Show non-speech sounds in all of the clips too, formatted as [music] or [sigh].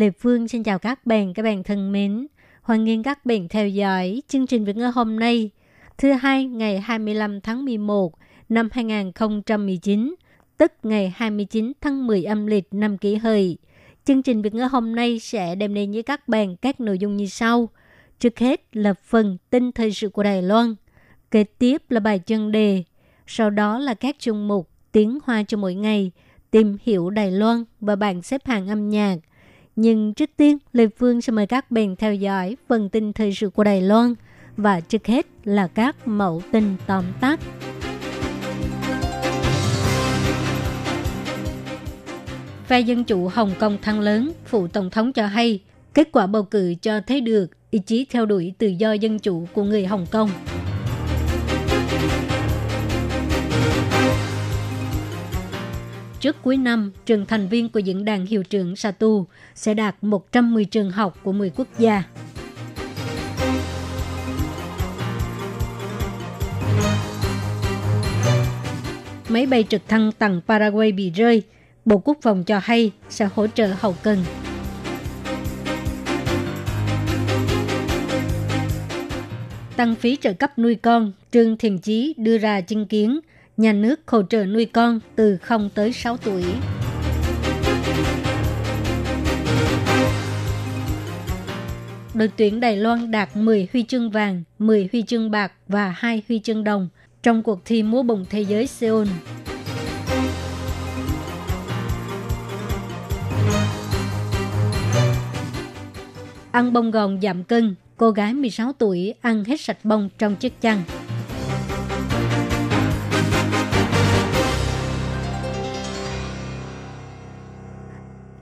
Lê Phương xin chào các bạn, các bạn thân mến. Hoan nghênh các bạn theo dõi chương trình Việt ngữ hôm nay, thứ hai ngày 25 tháng 11 năm 2019, tức ngày 29 tháng 10 âm lịch năm kỷ hợi. Chương trình Việt ngữ hôm nay sẽ đem đến với các bạn các nội dung như sau. Trước hết là phần tin thời sự của Đài Loan, kế tiếp là bài chân đề, sau đó là các chung mục tiếng hoa cho mỗi ngày, tìm hiểu Đài Loan và bảng xếp hạng âm nhạc. Nhưng trước tiên, Lê Phương sẽ mời các bạn theo dõi phần tin thời sự của Đài Loan và trước hết là các mẫu tin tóm tắt. Phe Dân Chủ Hồng Kông thăng lớn, phụ Tổng thống cho hay kết quả bầu cử cho thấy được ý chí theo đuổi tự do dân chủ của người Hồng Kông. Trước cuối năm, trường thành viên của diễn đàn hiệu trưởng Satu sẽ đạt 110 trường học của 10 quốc gia. Máy bay trực thăng tầng Paraguay bị rơi, Bộ Quốc phòng cho hay sẽ hỗ trợ hậu cần. Tăng phí trợ cấp nuôi con, Trương Thiền Chí đưa ra chứng kiến nhà nước hỗ trợ nuôi con từ 0 tới 6 tuổi. Đội tuyển Đài Loan đạt 10 huy chương vàng, 10 huy chương bạc và 2 huy chương đồng trong cuộc thi múa bồng thế giới Seoul. Ăn bông gòn giảm cân, cô gái 16 tuổi ăn hết sạch bông trong chiếc chăn.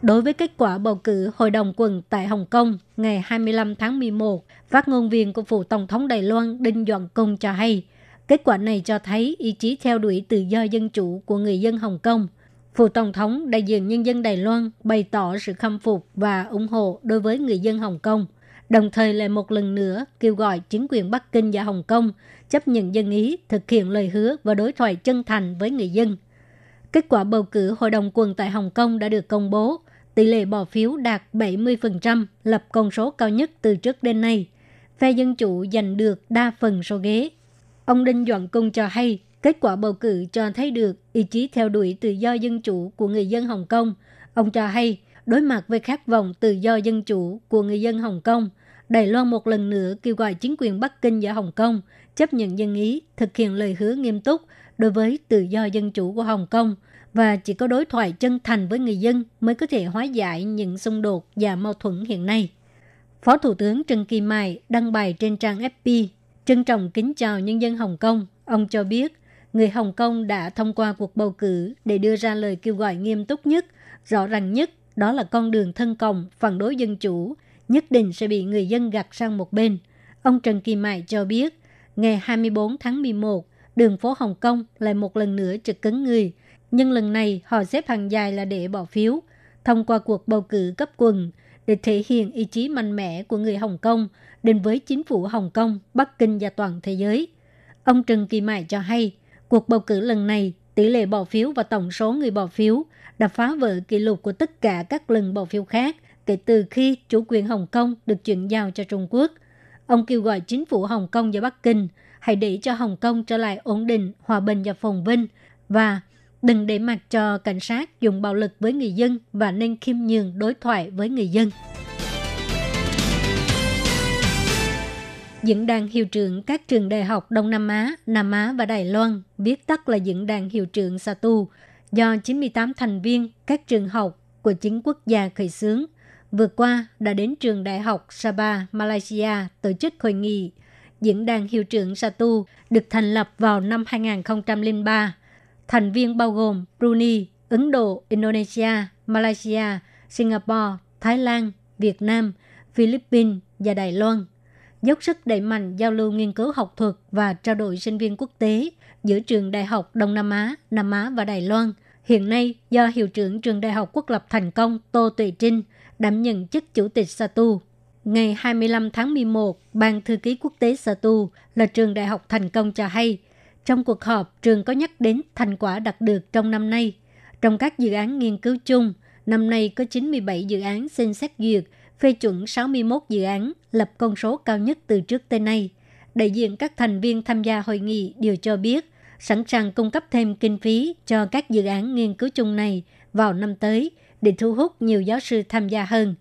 Đối với kết quả bầu cử Hội đồng quần tại Hồng Kông ngày 25 tháng 11, phát ngôn viên của Phủ Tổng thống Đài Loan Đinh Doãn Công cho hay, kết quả này cho thấy ý chí theo đuổi tự do dân chủ của người dân Hồng Kông. Phủ Tổng thống đại diện nhân dân Đài Loan bày tỏ sự khâm phục và ủng hộ đối với người dân Hồng Kông, đồng thời lại một lần nữa kêu gọi chính quyền Bắc Kinh và Hồng Kông chấp nhận dân ý, thực hiện lời hứa và đối thoại chân thành với người dân. Kết quả bầu cử Hội đồng quần tại Hồng Kông đã được công bố, tỷ lệ bỏ phiếu đạt 70%, lập con số cao nhất từ trước đến nay. Phe Dân Chủ giành được đa phần số ghế. Ông Đinh Doãn Cung cho hay, kết quả bầu cử cho thấy được ý chí theo đuổi tự do dân chủ của người dân Hồng Kông. Ông cho hay, đối mặt với khát vọng tự do dân chủ của người dân Hồng Kông, Đài Loan một lần nữa kêu gọi chính quyền Bắc Kinh và Hồng Kông chấp nhận dân ý, thực hiện lời hứa nghiêm túc đối với tự do dân chủ của Hồng Kông – và chỉ có đối thoại chân thành với người dân mới có thể hóa giải những xung đột và mâu thuẫn hiện nay. Phó Thủ tướng Trần Kỳ Mai đăng bài trên trang FB trân trọng kính chào nhân dân Hồng Kông. Ông cho biết, người Hồng Kông đã thông qua cuộc bầu cử để đưa ra lời kêu gọi nghiêm túc nhất, rõ ràng nhất, đó là con đường thân cộng, phản đối dân chủ, nhất định sẽ bị người dân gạt sang một bên. Ông Trần Kỳ Mai cho biết, ngày 24 tháng 11, đường phố Hồng Kông lại một lần nữa trực cứng người, nhưng lần này họ xếp hàng dài là để bỏ phiếu, thông qua cuộc bầu cử cấp quần để thể hiện ý chí mạnh mẽ của người Hồng Kông đến với chính phủ Hồng Kông, Bắc Kinh và toàn thế giới. Ông Trần Kỳ Mại cho hay, cuộc bầu cử lần này, tỷ lệ bỏ phiếu và tổng số người bỏ phiếu đã phá vỡ kỷ lục của tất cả các lần bỏ phiếu khác kể từ khi chủ quyền Hồng Kông được chuyển giao cho Trung Quốc. Ông kêu gọi chính phủ Hồng Kông và Bắc Kinh hãy để cho Hồng Kông trở lại ổn định, hòa bình và phồn vinh và đừng để mặc cho cảnh sát dùng bạo lực với người dân và nên khiêm nhường đối thoại với người dân. Diễn đàn hiệu trưởng các trường đại học Đông Nam Á, Nam Á và Đài Loan, viết tắt là Diễn đàn hiệu trưởng SATU, do 98 thành viên các trường học của chính quốc gia khởi xướng, vừa qua đã đến trường đại học Sabah, Malaysia tổ chức hội nghị. Diễn đàn hiệu trưởng SATU được thành lập vào năm 2003 Thành viên bao gồm Brunei, Ấn Độ, Indonesia, Malaysia, Singapore, Thái Lan, Việt Nam, Philippines và Đài Loan. Dốc sức đẩy mạnh giao lưu nghiên cứu học thuật và trao đổi sinh viên quốc tế giữa trường Đại học Đông Nam Á, Nam Á và Đài Loan. Hiện nay, do Hiệu trưởng Trường Đại học Quốc lập thành công Tô Tuệ Trinh đảm nhận chức Chủ tịch SATU. Ngày 25 tháng 11, Ban Thư ký Quốc tế SATU là trường đại học thành công cho hay, trong cuộc họp, trường có nhắc đến thành quả đạt được trong năm nay. Trong các dự án nghiên cứu chung, năm nay có 97 dự án xin xét duyệt, phê chuẩn 61 dự án, lập con số cao nhất từ trước tới nay. Đại diện các thành viên tham gia hội nghị đều cho biết, sẵn sàng cung cấp thêm kinh phí cho các dự án nghiên cứu chung này vào năm tới để thu hút nhiều giáo sư tham gia hơn.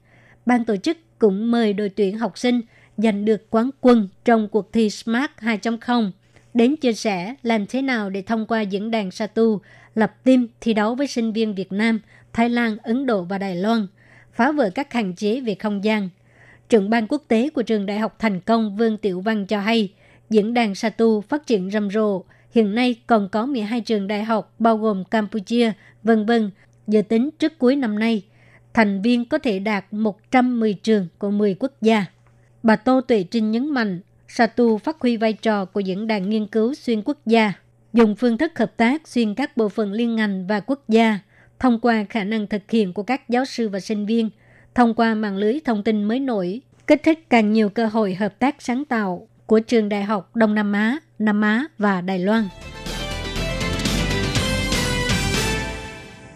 Ban tổ chức cũng mời đội tuyển học sinh giành được quán quân trong cuộc thi Smart 2.0 đến chia sẻ làm thế nào để thông qua diễn đàn Satu lập team thi đấu với sinh viên Việt Nam, Thái Lan, Ấn Độ và Đài Loan, phá vỡ các hạn chế về không gian. Trưởng ban quốc tế của trường đại học thành công Vương Tiểu Văn cho hay, diễn đàn Satu phát triển rầm rộ, hiện nay còn có 12 trường đại học bao gồm Campuchia, vân vân, dự tính trước cuối năm nay, thành viên có thể đạt 110 trường của 10 quốc gia. Bà Tô Tuệ Trinh nhấn mạnh, Satu phát huy vai trò của diễn đàn nghiên cứu xuyên quốc gia, dùng phương thức hợp tác xuyên các bộ phận liên ngành và quốc gia, thông qua khả năng thực hiện của các giáo sư và sinh viên, thông qua mạng lưới thông tin mới nổi, kích thích càng nhiều cơ hội hợp tác sáng tạo của trường đại học Đông Nam Á, Nam Á và Đài Loan.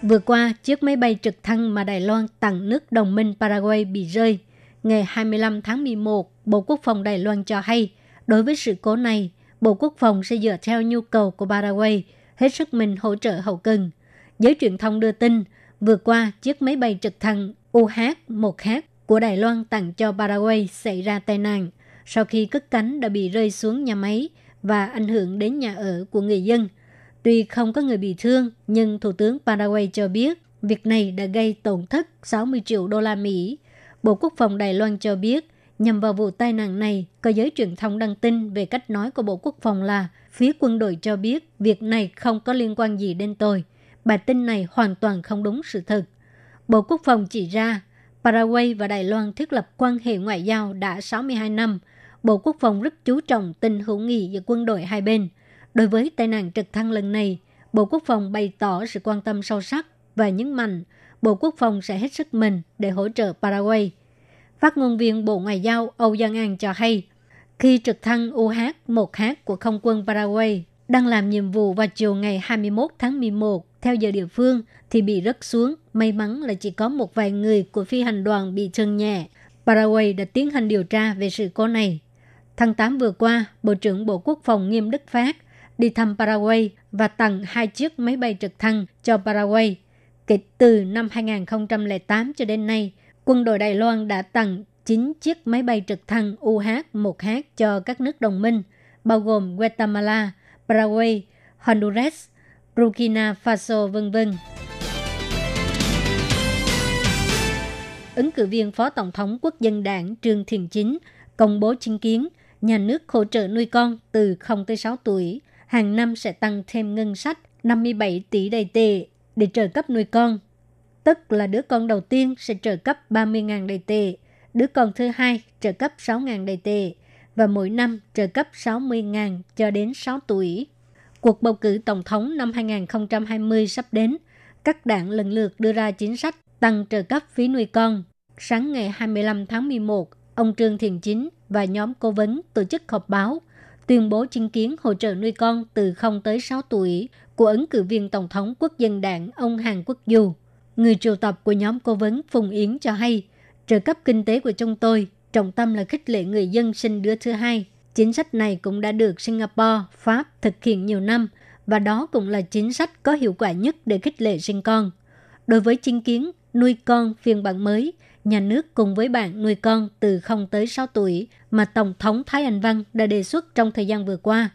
Vừa qua, chiếc máy bay trực thăng mà Đài Loan tặng nước đồng minh Paraguay bị rơi. Ngày 25 tháng 11, Bộ Quốc phòng Đài Loan cho hay, đối với sự cố này, Bộ Quốc phòng sẽ dựa theo nhu cầu của Paraguay, hết sức mình hỗ trợ hậu cần. Giới truyền thông đưa tin, vừa qua chiếc máy bay trực thăng UH-1H của Đài Loan tặng cho Paraguay xảy ra tai nạn sau khi cất cánh đã bị rơi xuống nhà máy và ảnh hưởng đến nhà ở của người dân. Tuy không có người bị thương, nhưng Thủ tướng Paraguay cho biết việc này đã gây tổn thất 60 triệu đô la Mỹ. Bộ Quốc phòng Đài Loan cho biết Nhằm vào vụ tai nạn này, cơ giới truyền thông đăng tin về cách nói của Bộ Quốc phòng là phía quân đội cho biết việc này không có liên quan gì đến tôi. Bài tin này hoàn toàn không đúng sự thật. Bộ Quốc phòng chỉ ra, Paraguay và Đài Loan thiết lập quan hệ ngoại giao đã 62 năm. Bộ Quốc phòng rất chú trọng tình hữu nghị giữa quân đội hai bên. Đối với tai nạn trực thăng lần này, Bộ Quốc phòng bày tỏ sự quan tâm sâu sắc và nhấn mạnh Bộ Quốc phòng sẽ hết sức mình để hỗ trợ Paraguay – Phát ngôn viên Bộ Ngoại giao Âu Giang An cho hay, khi trực thăng UH-1H của không quân Paraguay đang làm nhiệm vụ vào chiều ngày 21 tháng 11 theo giờ địa phương thì bị rớt xuống. May mắn là chỉ có một vài người của phi hành đoàn bị thương nhẹ. Paraguay đã tiến hành điều tra về sự cố này. Tháng 8 vừa qua, Bộ trưởng Bộ Quốc phòng Nghiêm Đức Phát đi thăm Paraguay và tặng hai chiếc máy bay trực thăng cho Paraguay. Kể từ năm 2008 cho đến nay, quân đội Đài Loan đã tặng 9 chiếc máy bay trực thăng UH-1H cho các nước đồng minh, bao gồm Guatemala, Paraguay, Honduras, Burkina Faso, v.v. Ứng cử viên Phó Tổng thống Quốc dân đảng Trương Thiền Chính công bố chính kiến nhà nước hỗ trợ nuôi con từ 0 tới 6 tuổi, hàng năm sẽ tăng thêm ngân sách 57 tỷ đầy tệ để trợ cấp nuôi con tức là đứa con đầu tiên sẽ trợ cấp 30.000 đầy tệ, đứa con thứ hai trợ cấp 6.000 đầy tệ và mỗi năm trợ cấp 60.000 cho đến 6 tuổi. Cuộc bầu cử tổng thống năm 2020 sắp đến, các đảng lần lượt đưa ra chính sách tăng trợ cấp phí nuôi con. Sáng ngày 25 tháng 11, ông Trương Thiện Chính và nhóm cố vấn tổ chức họp báo tuyên bố chứng kiến hỗ trợ nuôi con từ 0 tới 6 tuổi của ứng cử viên Tổng thống Quốc dân đảng ông Hàn Quốc Du. Người triệu tập của nhóm cố vấn Phùng Yến cho hay, trợ cấp kinh tế của chúng tôi trọng tâm là khích lệ người dân sinh đứa thứ hai. Chính sách này cũng đã được Singapore, Pháp thực hiện nhiều năm và đó cũng là chính sách có hiệu quả nhất để khích lệ sinh con. Đối với chính kiến nuôi con phiên bản mới, nhà nước cùng với bạn nuôi con từ 0 tới 6 tuổi mà Tổng thống Thái Anh Văn đã đề xuất trong thời gian vừa qua.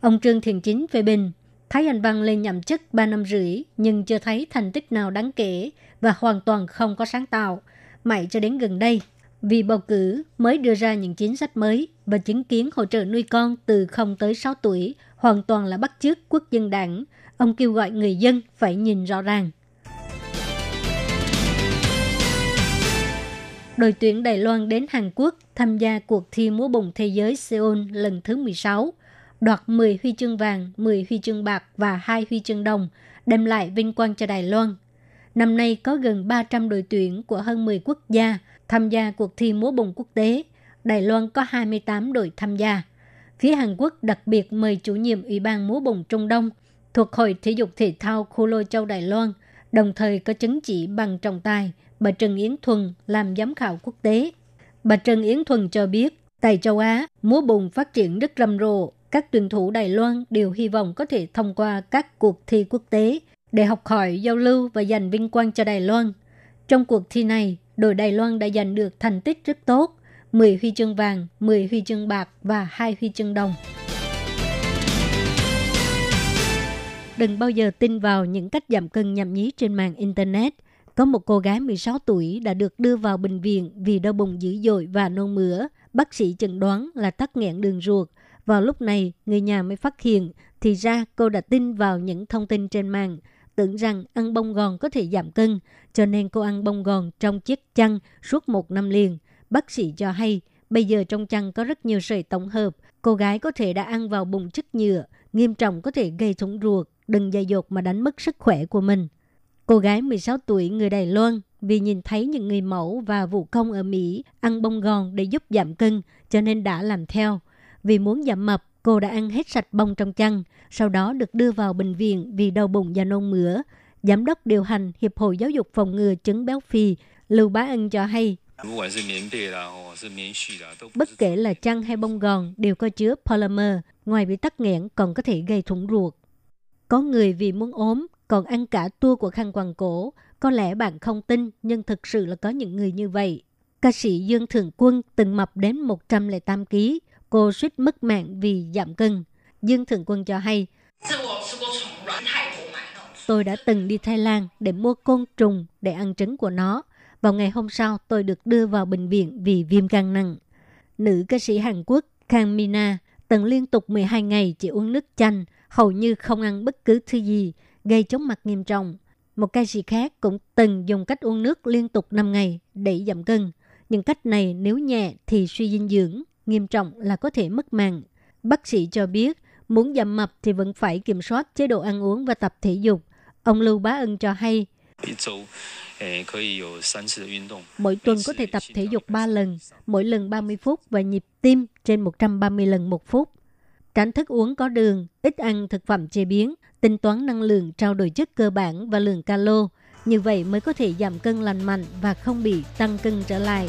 Ông Trương Thiện Chính phê bình Thái Anh Văn lên nhậm chức 3 năm rưỡi nhưng chưa thấy thành tích nào đáng kể và hoàn toàn không có sáng tạo. Mãi cho đến gần đây, vì bầu cử mới đưa ra những chính sách mới và chứng kiến hỗ trợ nuôi con từ 0 tới 6 tuổi hoàn toàn là bắt chước quốc dân đảng. Ông kêu gọi người dân phải nhìn rõ ràng. đội tuyển Đài Loan đến Hàn Quốc tham gia cuộc thi múa bùng thế giới Seoul lần thứ 16, đoạt 10 huy chương vàng, 10 huy chương bạc và 2 huy chương đồng, đem lại vinh quang cho Đài Loan. Năm nay có gần 300 đội tuyển của hơn 10 quốc gia tham gia cuộc thi múa bồng quốc tế. Đài Loan có 28 đội tham gia. Phía Hàn Quốc đặc biệt mời chủ nhiệm Ủy ban múa bồng Trung Đông thuộc Hội Thể dục Thể thao Khu Lô Châu Đài Loan, đồng thời có chứng chỉ bằng trọng tài, bà Trần Yến Thuần làm giám khảo quốc tế. Bà Trần Yến Thuần cho biết, tại châu Á, múa bùng phát triển rất rầm rộ. Các tuyển thủ Đài Loan đều hy vọng có thể thông qua các cuộc thi quốc tế để học hỏi, giao lưu và giành vinh quang cho Đài Loan. Trong cuộc thi này, đội Đài Loan đã giành được thành tích rất tốt, 10 huy chương vàng, 10 huy chương bạc và 2 huy chương đồng. Đừng bao giờ tin vào những cách giảm cân nhằm nhí trên mạng Internet. Có một cô gái 16 tuổi đã được đưa vào bệnh viện vì đau bụng dữ dội và nôn mửa. Bác sĩ chẩn đoán là tắc nghẽn đường ruột. Vào lúc này, người nhà mới phát hiện, thì ra cô đã tin vào những thông tin trên mạng, tưởng rằng ăn bông gòn có thể giảm cân, cho nên cô ăn bông gòn trong chiếc chăn suốt một năm liền. Bác sĩ cho hay, bây giờ trong chăn có rất nhiều sợi tổng hợp, cô gái có thể đã ăn vào bụng chất nhựa, nghiêm trọng có thể gây thủng ruột, đừng dày dột mà đánh mất sức khỏe của mình. Cô gái 16 tuổi người Đài Loan vì nhìn thấy những người mẫu và vụ công ở Mỹ ăn bông gòn để giúp giảm cân cho nên đã làm theo. Vì muốn giảm mập, cô đã ăn hết sạch bông trong chăn, sau đó được đưa vào bệnh viện vì đau bụng và nôn mửa. Giám đốc điều hành Hiệp hội Giáo dục phòng ngừa chứng béo phì Lưu Bá Ân cho hay, Bất kể là chăn hay bông gòn đều có chứa polymer, ngoài bị tắc nghẽn còn có thể gây thủng ruột. Có người vì muốn ốm còn ăn cả tua của khăn quàng cổ. Có lẽ bạn không tin, nhưng thực sự là có những người như vậy. Ca sĩ Dương Thường Quân từng mập đến 108 kg. Cô suýt mất mạng vì giảm cân. Dương Thượng Quân cho hay, Tôi đã từng đi Thái Lan để mua côn trùng để ăn trứng của nó. Vào ngày hôm sau, tôi được đưa vào bệnh viện vì viêm gan nặng. Nữ ca sĩ Hàn Quốc Kang Mina từng liên tục 12 ngày chỉ uống nước chanh, hầu như không ăn bất cứ thứ gì, gây chóng mặt nghiêm trọng. Một ca sĩ khác cũng từng dùng cách uống nước liên tục 5 ngày để giảm cân. Nhưng cách này nếu nhẹ thì suy dinh dưỡng, nghiêm trọng là có thể mất mạng. Bác sĩ cho biết, muốn giảm mập thì vẫn phải kiểm soát chế độ ăn uống và tập thể dục. Ông Lưu Bá Ân cho hay, Mỗi tuần có thể tập thể dục 3 lần, mỗi lần 30 phút và nhịp tim trên 130 lần một phút. Tránh thức uống có đường, ít ăn thực phẩm chế biến, tính toán năng lượng trao đổi chất cơ bản và lượng calo. Như vậy mới có thể giảm cân lành mạnh và không bị tăng cân trở lại.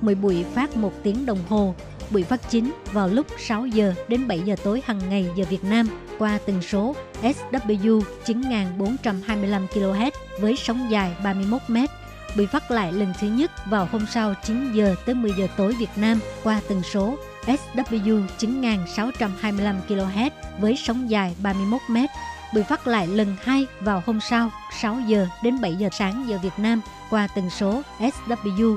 mỗi buổi phát một tiếng đồng hồ. Buổi phát chính vào lúc 6 giờ đến 7 giờ tối hàng ngày giờ Việt Nam qua tần số SW 9425 kHz với sóng dài 31 m. Buổi phát lại lần thứ nhất vào hôm sau 9 giờ tới 10 giờ tối Việt Nam qua tần số SW 9625 kHz với sóng dài 31 m. Buổi phát lại lần hai vào hôm sau 6 giờ đến 7 giờ sáng giờ Việt Nam qua tần số SW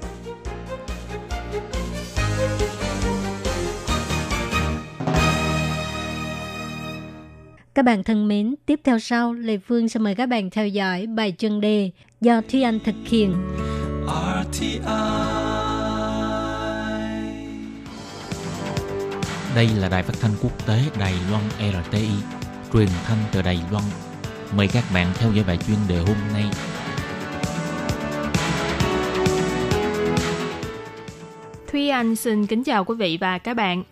Các bạn thân mến, tiếp theo sau, Lê Phương sẽ mời các bạn theo dõi bài chân đề do Thúy Anh thực hiện. RTI Đây là đài phát thanh quốc tế Đài Loan RTI, truyền thanh từ Đài Loan. Mời các bạn theo dõi bài chuyên đề hôm nay. Thúy Anh xin kính chào quý vị và các bạn.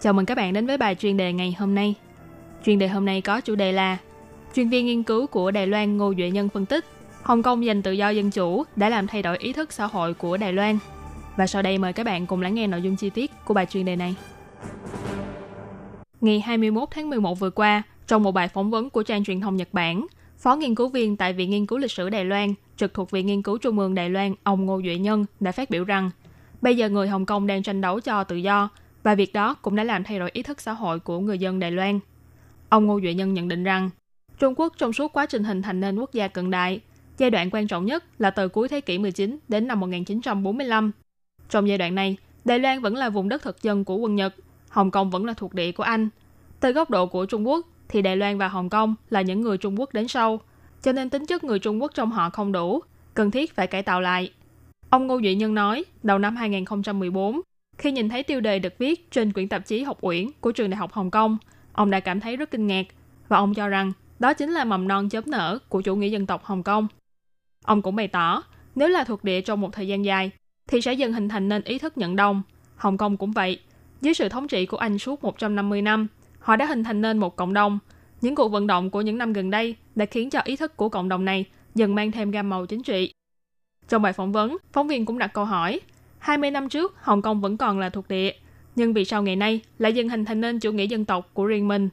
Chào mừng các bạn đến với bài chuyên đề ngày hôm nay. Chuyên đề hôm nay có chủ đề là Chuyên viên nghiên cứu của Đài Loan Ngô Duệ Nhân phân tích Hồng Kông giành tự do dân chủ đã làm thay đổi ý thức xã hội của Đài Loan. Và sau đây mời các bạn cùng lắng nghe nội dung chi tiết của bài chuyên đề này. Ngày 21 tháng 11 vừa qua, trong một bài phỏng vấn của trang truyền thông Nhật Bản, Phó nghiên cứu viên tại Viện Nghiên cứu Lịch sử Đài Loan, trực thuộc Viện Nghiên cứu Trung ương Đài Loan, ông Ngô Duệ Nhân đã phát biểu rằng, bây giờ người Hồng Kông đang tranh đấu cho tự do, và việc đó cũng đã làm thay đổi ý thức xã hội của người dân Đài Loan. Ông Ngô Duệ Nhân nhận định rằng, Trung Quốc trong suốt quá trình hình thành nên quốc gia cận đại, giai đoạn quan trọng nhất là từ cuối thế kỷ 19 đến năm 1945. Trong giai đoạn này, Đài Loan vẫn là vùng đất thực dân của quân Nhật, Hồng Kông vẫn là thuộc địa của Anh. Từ góc độ của Trung Quốc, thì Đài Loan và Hồng Kông là những người Trung Quốc đến sau, cho nên tính chất người Trung Quốc trong họ không đủ, cần thiết phải cải tạo lại. Ông Ngô Duy Nhân nói, đầu năm 2014, khi nhìn thấy tiêu đề được viết trên quyển tạp chí học uyển của trường Đại học Hồng Kông, ông đã cảm thấy rất kinh ngạc và ông cho rằng đó chính là mầm non chớm nở của chủ nghĩa dân tộc Hồng Kông. Ông cũng bày tỏ, nếu là thuộc địa trong một thời gian dài, thì sẽ dần hình thành nên ý thức nhận đông. Hồng Kông cũng vậy. Dưới sự thống trị của Anh suốt 150 năm, họ đã hình thành nên một cộng đồng. Những cuộc vận động của những năm gần đây đã khiến cho ý thức của cộng đồng này dần mang thêm gam màu chính trị. Trong bài phỏng vấn, phóng viên cũng đặt câu hỏi, 20 năm trước Hồng Kông vẫn còn là thuộc địa, nhưng vì sao ngày nay lại dần hình thành nên chủ nghĩa dân tộc của riêng mình?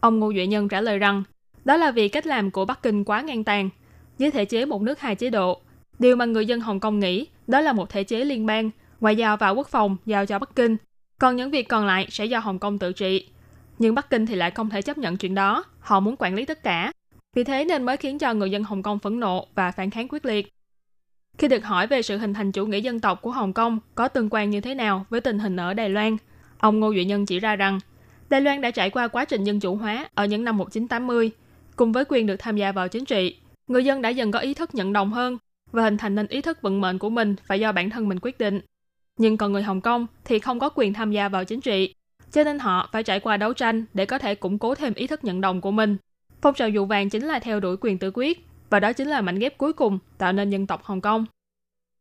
Ông Ngô Duệ Nhân trả lời rằng, đó là vì cách làm của Bắc Kinh quá ngang tàn. Với thể chế một nước hai chế độ, điều mà người dân Hồng Kông nghĩ đó là một thể chế liên bang, ngoại giao và quốc phòng giao cho Bắc Kinh, còn những việc còn lại sẽ do Hồng Kông tự trị. Nhưng Bắc Kinh thì lại không thể chấp nhận chuyện đó, họ muốn quản lý tất cả. Vì thế nên mới khiến cho người dân Hồng Kông phẫn nộ và phản kháng quyết liệt. Khi được hỏi về sự hình thành chủ nghĩa dân tộc của Hồng Kông có tương quan như thế nào với tình hình ở Đài Loan, ông Ngô Duy Nhân chỉ ra rằng Đài Loan đã trải qua quá trình dân chủ hóa ở những năm 1980, cùng với quyền được tham gia vào chính trị, người dân đã dần có ý thức nhận đồng hơn và hình thành nên ý thức vận mệnh của mình phải do bản thân mình quyết định. Nhưng còn người Hồng Kông thì không có quyền tham gia vào chính trị, cho nên họ phải trải qua đấu tranh để có thể củng cố thêm ý thức nhận đồng của mình. Phong trào dụ vàng chính là theo đuổi quyền tự quyết, và đó chính là mảnh ghép cuối cùng tạo nên dân tộc Hồng Kông.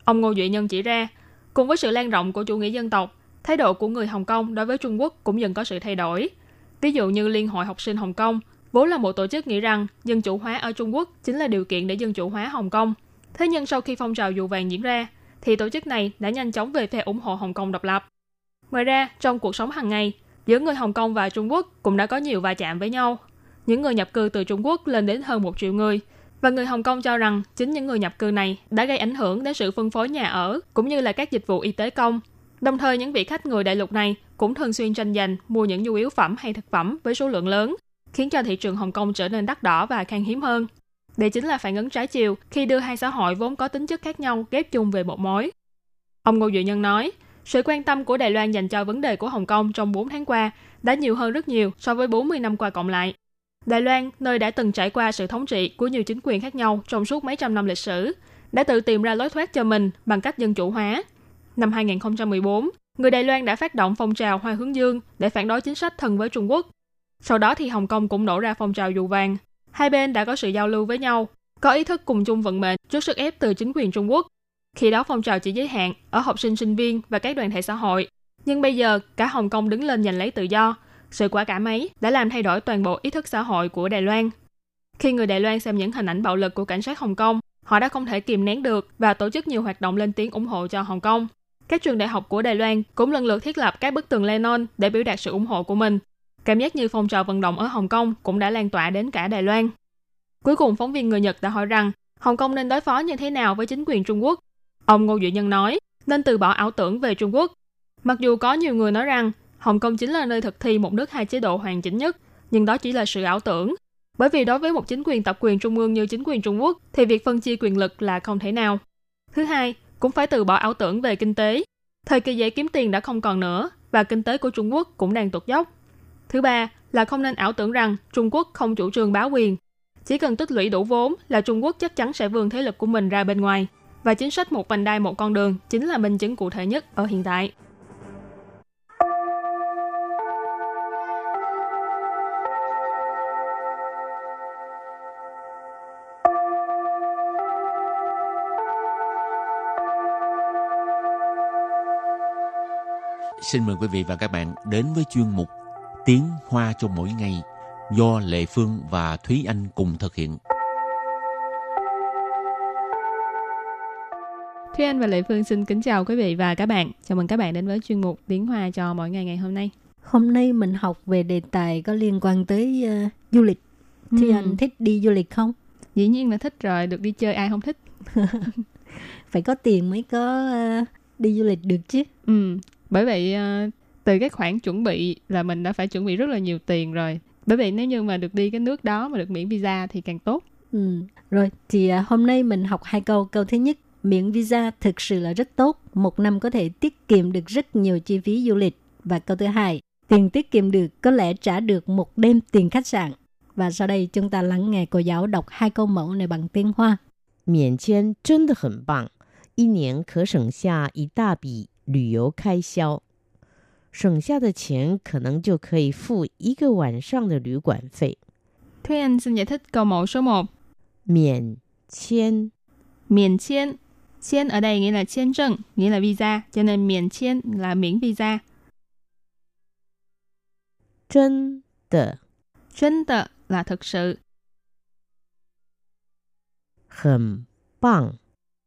Ông Ngô Duy Nhân chỉ ra, cùng với sự lan rộng của chủ nghĩa dân tộc, thái độ của người Hồng Kông đối với Trung Quốc cũng dần có sự thay đổi. Ví dụ như Liên hội học sinh Hồng Kông, vốn là một tổ chức nghĩ rằng dân chủ hóa ở Trung Quốc chính là điều kiện để dân chủ hóa Hồng Kông. Thế nhưng sau khi phong trào dù vàng diễn ra, thì tổ chức này đã nhanh chóng về phe ủng hộ Hồng Kông độc lập. Ngoài ra, trong cuộc sống hàng ngày, giữa người Hồng Kông và Trung Quốc cũng đã có nhiều va chạm với nhau. Những người nhập cư từ Trung Quốc lên đến hơn một triệu người, và người Hồng Kông cho rằng chính những người nhập cư này đã gây ảnh hưởng đến sự phân phối nhà ở cũng như là các dịch vụ y tế công. Đồng thời những vị khách người đại lục này cũng thường xuyên tranh giành mua những nhu yếu phẩm hay thực phẩm với số lượng lớn, khiến cho thị trường Hồng Kông trở nên đắt đỏ và khan hiếm hơn. Đây chính là phản ứng trái chiều khi đưa hai xã hội vốn có tính chất khác nhau ghép chung về một mối. Ông Ngô Duy Nhân nói, sự quan tâm của Đài Loan dành cho vấn đề của Hồng Kông trong 4 tháng qua đã nhiều hơn rất nhiều so với 40 năm qua cộng lại. Đài Loan, nơi đã từng trải qua sự thống trị của nhiều chính quyền khác nhau trong suốt mấy trăm năm lịch sử, đã tự tìm ra lối thoát cho mình bằng cách dân chủ hóa. Năm 2014, người Đài Loan đã phát động phong trào Hoa Hướng Dương để phản đối chính sách thân với Trung Quốc. Sau đó thì Hồng Kông cũng nổ ra phong trào dù vàng. Hai bên đã có sự giao lưu với nhau, có ý thức cùng chung vận mệnh trước sức ép từ chính quyền Trung Quốc. Khi đó phong trào chỉ giới hạn ở học sinh sinh viên và các đoàn thể xã hội. Nhưng bây giờ, cả Hồng Kông đứng lên giành lấy tự do, sự quả cảm ấy đã làm thay đổi toàn bộ ý thức xã hội của Đài Loan. Khi người Đài Loan xem những hình ảnh bạo lực của cảnh sát Hồng Kông, họ đã không thể kìm nén được và tổ chức nhiều hoạt động lên tiếng ủng hộ cho Hồng Kông. Các trường đại học của Đài Loan cũng lần lượt thiết lập các bức tường Lenin để biểu đạt sự ủng hộ của mình. Cảm giác như phong trào vận động ở Hồng Kông cũng đã lan tỏa đến cả Đài Loan. Cuối cùng, phóng viên người Nhật đã hỏi rằng Hồng Kông nên đối phó như thế nào với chính quyền Trung Quốc. Ông Ngô Duy Nhân nói, nên từ bỏ ảo tưởng về Trung Quốc. Mặc dù có nhiều người nói rằng Hồng Kông chính là nơi thực thi một nước hai chế độ hoàn chỉnh nhất, nhưng đó chỉ là sự ảo tưởng. Bởi vì đối với một chính quyền tập quyền trung ương như chính quyền Trung Quốc thì việc phân chia quyền lực là không thể nào. Thứ hai, cũng phải từ bỏ ảo tưởng về kinh tế. Thời kỳ dễ kiếm tiền đã không còn nữa và kinh tế của Trung Quốc cũng đang tụt dốc. Thứ ba là không nên ảo tưởng rằng Trung Quốc không chủ trương báo quyền. Chỉ cần tích lũy đủ vốn là Trung Quốc chắc chắn sẽ vươn thế lực của mình ra bên ngoài. Và chính sách một vành đai một con đường chính là minh chứng cụ thể nhất ở hiện tại. Xin mời quý vị và các bạn đến với chuyên mục Tiếng Hoa cho mỗi ngày do Lệ Phương và Thúy Anh cùng thực hiện. Thúy Anh và Lệ Phương xin kính chào quý vị và các bạn. Chào mừng các bạn đến với chuyên mục Tiếng Hoa cho mỗi ngày ngày hôm nay. Hôm nay mình học về đề tài có liên quan tới uh, du lịch. Thì Ừ. anh thích đi du lịch không? Dĩ nhiên là thích rồi, được đi chơi ai không thích. [laughs] Phải có tiền mới có uh, đi du lịch được chứ. Ừ, bởi vậy ờ, từ cái khoản chuẩn bị là mình đã phải chuẩn bị rất là nhiều tiền rồi. Bởi vậy nếu như mà được đi cái nước đó mà được miễn visa thì càng tốt. Ừ. Rồi, thì uh, hôm nay mình học hai câu. Câu thứ nhất, miễn visa thực sự là rất tốt. Một năm có thể tiết kiệm được rất nhiều chi phí du lịch. Và câu thứ hai, tiền tiết kiệm được có lẽ trả được một đêm tiền khách sạn. Và sau đây chúng ta lắng nghe cô giáo đọc hai câu mẫu này bằng tiếng Hoa. 免签真的很棒，一年可省下一大笔 旅游开销，省下的钱可能就可以付一个晚上的旅馆费。 Thúy Anh xin giải thích câu mẫu số 1. 免签 Miễn chiên. Chiên ở đây nghĩa là chiên trân, nghĩa là visa. Cho nên miễn chiên là miễn visa. 真的 Chân tờ là thực sự. 很棒，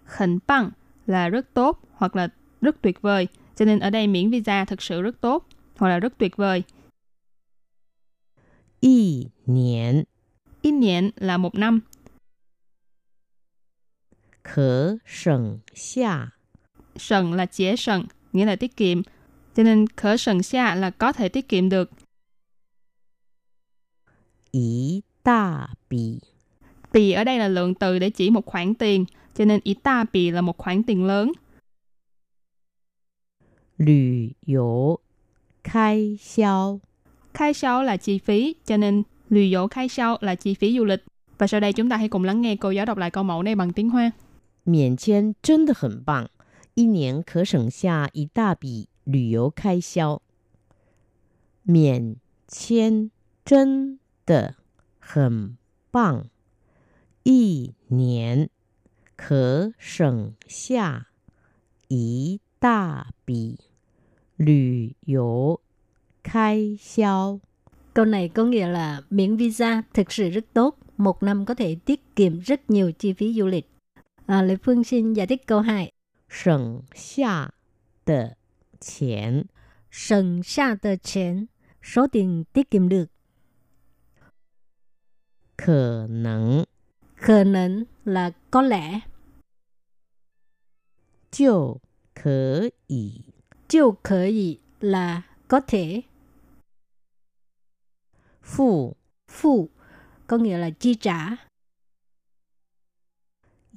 Hình bằng là rất tốt hoặc là rất tuyệt vời. Cho nên ở đây miễn visa thực sự rất tốt hoặc là rất tuyệt vời. Y niên Y niên là một năm. Khở sần xa Sần là chế sần, nghĩa là tiết kiệm. Cho nên khở sần xa là có thể tiết kiệm được. Ý ta bì Bì ở đây là lượng từ để chỉ một khoản tiền, cho nên ý ta bì là một khoản tiền lớn. 旅游开销。 Khai销là chi phí, cho nên lùi dỗ khai销là chi phí du lịch. Và sau đây chúng ta hãy cùng lắng nghe cô giáo đọc lại câu mẫu này bằng tiếng Hoa. 免签真的很棒，一年可省下一大笔旅游开销。免签真的很棒，一年可省下一大笔 旅游开销。 Câu này có nghĩa là miễn visa thực sự rất tốt. Một năm có thể tiết kiệm rất nhiều chi phí du lịch. À, Lê Phương xin giải thích câu 2. 省下的钱 Sần xa tờ chén, số tiền tiết kiệm được. 可能 Khờ nấn là có lẽ. 就可以 Chiêu khởi ý là có thể. 付 Phụ có nghĩa là chi trả.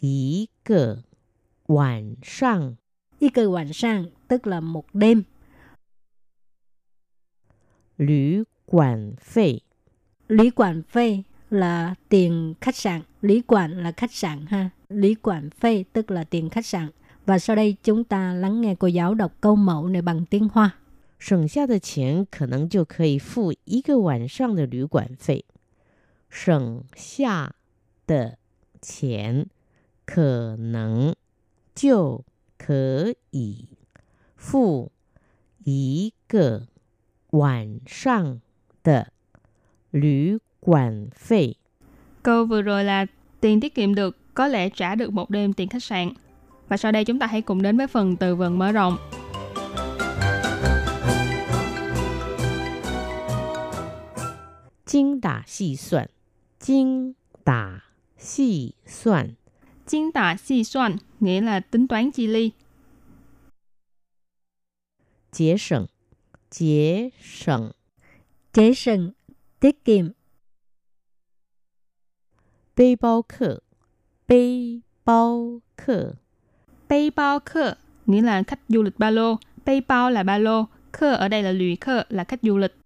一个晚上 Y cơ晚sang tức là một đêm. 旅馆费 Lý quản phê là tiền khách sạn. Lý quản là khách sạn ha. Lý quản phê tức là tiền khách sạn. Và sau đây chúng ta lắng nghe cô giáo đọc câu mẫu này bằng tiếng Hoa. 省下的钱可能就可以付一个晚上的旅馆费。省下的钱可能就可以付一个晚上的旅馆费。 Câu vừa rồi là tiền tiết kiệm được có lẽ trả được một đêm tiền khách sạn. Và sau đây chúng ta hãy cùng đến với phần từ vựng mở rộng. Chính đả xì soạn Chính đả xì soạn Chính đả xì soạn nghĩa là tính toán chi ly. Chế sẵn Chế sẵn Chế sẵn tiết kiệm. Bê bao khở Bê bao khở Bay bao khơ nghĩa là khách du lịch ba lô. Bay bao là ba lô. Khơ ở đây là lùi khơ là khách du lịch.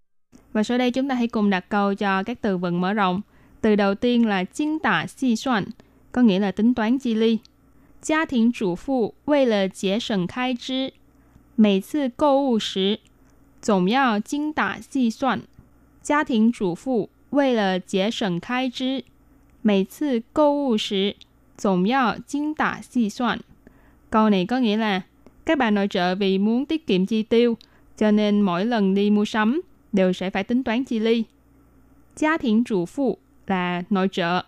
Và sau đây chúng ta hãy cùng đặt câu cho các từ vựng mở rộng. Từ đầu tiên là chiên tả xì xoan, có nghĩa là tính toán chi ly. 家庭主妇为了节省开支，每次购物时总要精打细算。家庭主妇为了节省开支，每次购物时总要精打细算。 Câu này có nghĩa là các bà nội trợ vì muốn tiết kiệm chi tiêu cho nên mỗi lần đi mua sắm đều sẽ phải tính toán chi ly. Gia đình chủ phụ là nội trợ.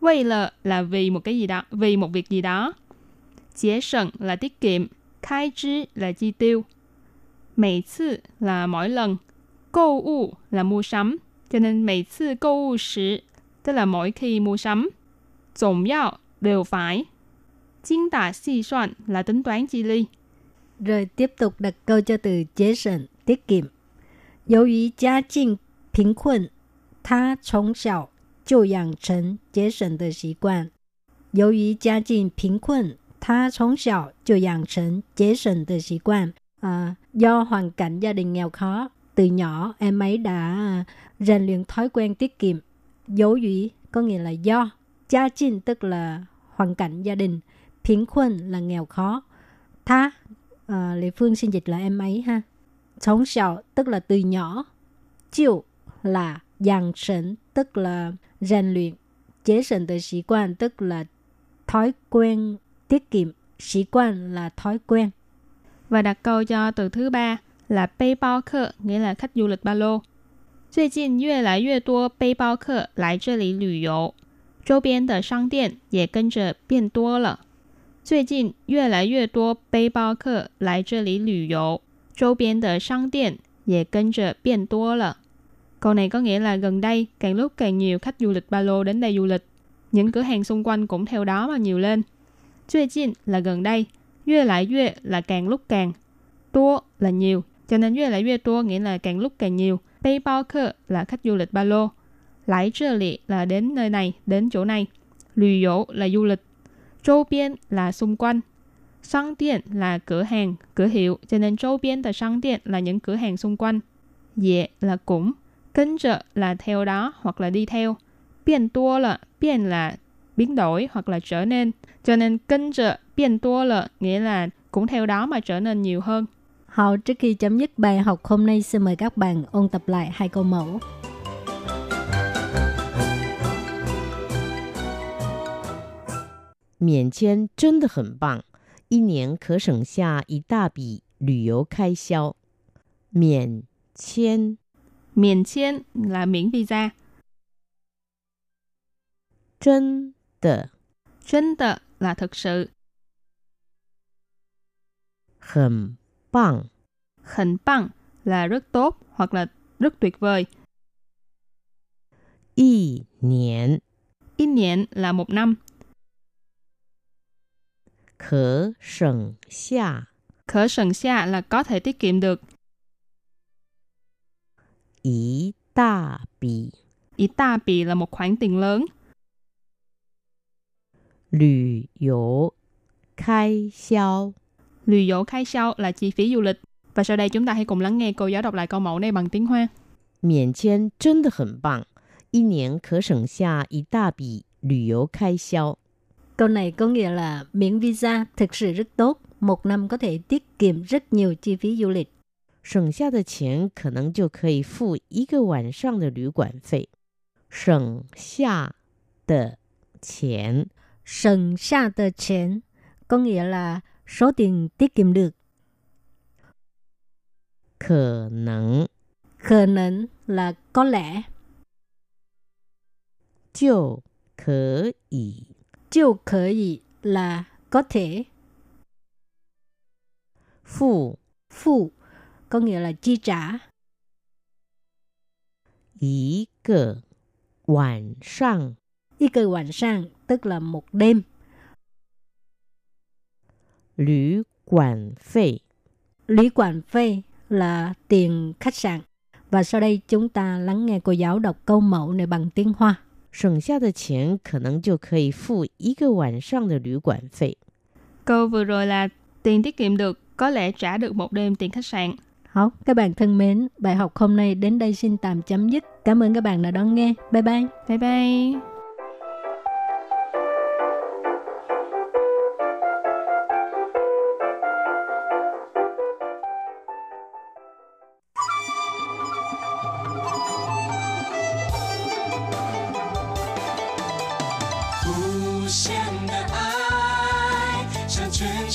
Vì là là vì một cái gì đó, vì một việc gì đó. Chế sận là tiết kiệm. Khai支là chi tiêu. Mỗi 次 là mỗi lần.购物 là mua sắm. Cho nên mỗi 次购物时 tức là mỗi khi mua sắm. Tổng yào đều phải. Chính tả xì soạn là tính toán chi ly. Rồi tiếp tục đặt câu cho từ chế sẩn, tiết kiệm. 由于家境贫困，他从小就养成节省的习惯。由于家境贫困，他从小就养成节省的习惯. À, do hoàn cảnh gia đình nghèo khó, từ nhỏ em ấy đã rèn luyện thói quen tiết kiệm. Dấu dĩ có nghĩa là do. Gia trình tức là hoàn cảnh gia đình. Phiến khuân là nghèo khó. Tha, à, Lê Phương xin dịch là em ấy ha.从小 tức là từ nhỏ. Chiều là dàn sẩn tức là rèn luyện. Chế sẩn từ sĩ quan tức là thói quen tiết kiệm. Sĩ quan là thói quen. Và đặt câu cho từ thứ ba là bay bao客, nghĩa là khách du lịch ba lô. 最近越来越多背包客来这里旅游，周边的商店也跟着变多了。 最近越来越多背包客来这里旅游，周边的商店也跟着变多了。Câu này có nghĩa là gần đây càng lúc càng nhiều khách du lịch ba lô đến đây du lịch. Những cửa hàng xung quanh cũng theo đó mà nhiều lên. 最近 là gần đây, 越来越 là càng lúc càng, 多 là nhiều, cho nên 越来越多 nghĩa là càng lúc càng nhiều. 背包客 là khách du lịch ba lô. Lại这里 là đến nơi này, đến chỗ này. Lùi dỗ là du lịch. Châu biên là xung quanh.商店 là cửa hàng, cửa hiệu, cho nên châu biên là商店 là những cửa hàng xung quanh. Dệ là cũng. Kênh trợ là theo đó hoặc là đi theo. Biến tua là, biến là biến đổi hoặc là trở nên. Cho nên kênh trợ, biến tua là nghĩa là cũng theo đó mà trở nên nhiều hơn. Hậu trước khi chấm dứt bài học hôm nay xin mời các bạn ôn tập lại hai câu mẫu. 免签真的很棒，一年可省下一大笔旅游开销。免签 Miền chiên là miễn visa. 真的 Chân tờ là thực sự. 很棒， Hình bằng là rất tốt hoặc là rất tuyệt vời. 一年 In nhện là một năm. 可省下 Khở sần xa là có thể tiết kiệm được. 一大笔 Ý ta bì là một khoản tiền lớn. 旅游开销。 Lùi dỗ khai sau là chi phí du lịch. Và sau đây chúng ta hãy cùng lắng nghe cô giáo đọc lại câu mẫu này bằng tiếng Hoa. 免签真的很棒，一年可省下一大笔旅游开销。 Câu này có nghĩa là miễn visa thực sự rất tốt. Một năm có thể tiết kiệm rất nhiều chi phí du lịch. 省下的钱可能就可以付一个晚上的旅馆费。省下的钱 Sần xa tờ chén có nghĩa là số tiền tiết kiệm được. 可能 Khờ nấn là có lẽ. 就可以 Chiêu khởi ý là có thể. 付 Phụ có nghĩa là chi trả. 一个晚上 Y cơ晚sang tức là một đêm. 旅馆费。 Lý quản phê là tiền khách sạn. Và sau đây chúng ta lắng nghe cô giáo đọc câu mẫu này bằng tiếng Hoa. 省下的钱可能就可以付一个晚上的旅馆费。 Câu vừa rồi là tiền tiết kiệm được có lẽ trả được một đêm tiền khách sạn.好, các bạn thân mến, bài học hôm nay đến đây xin tạm chấm dứt. Cảm ơn các bạn đã đón nghe. Bye bye. Bye bye.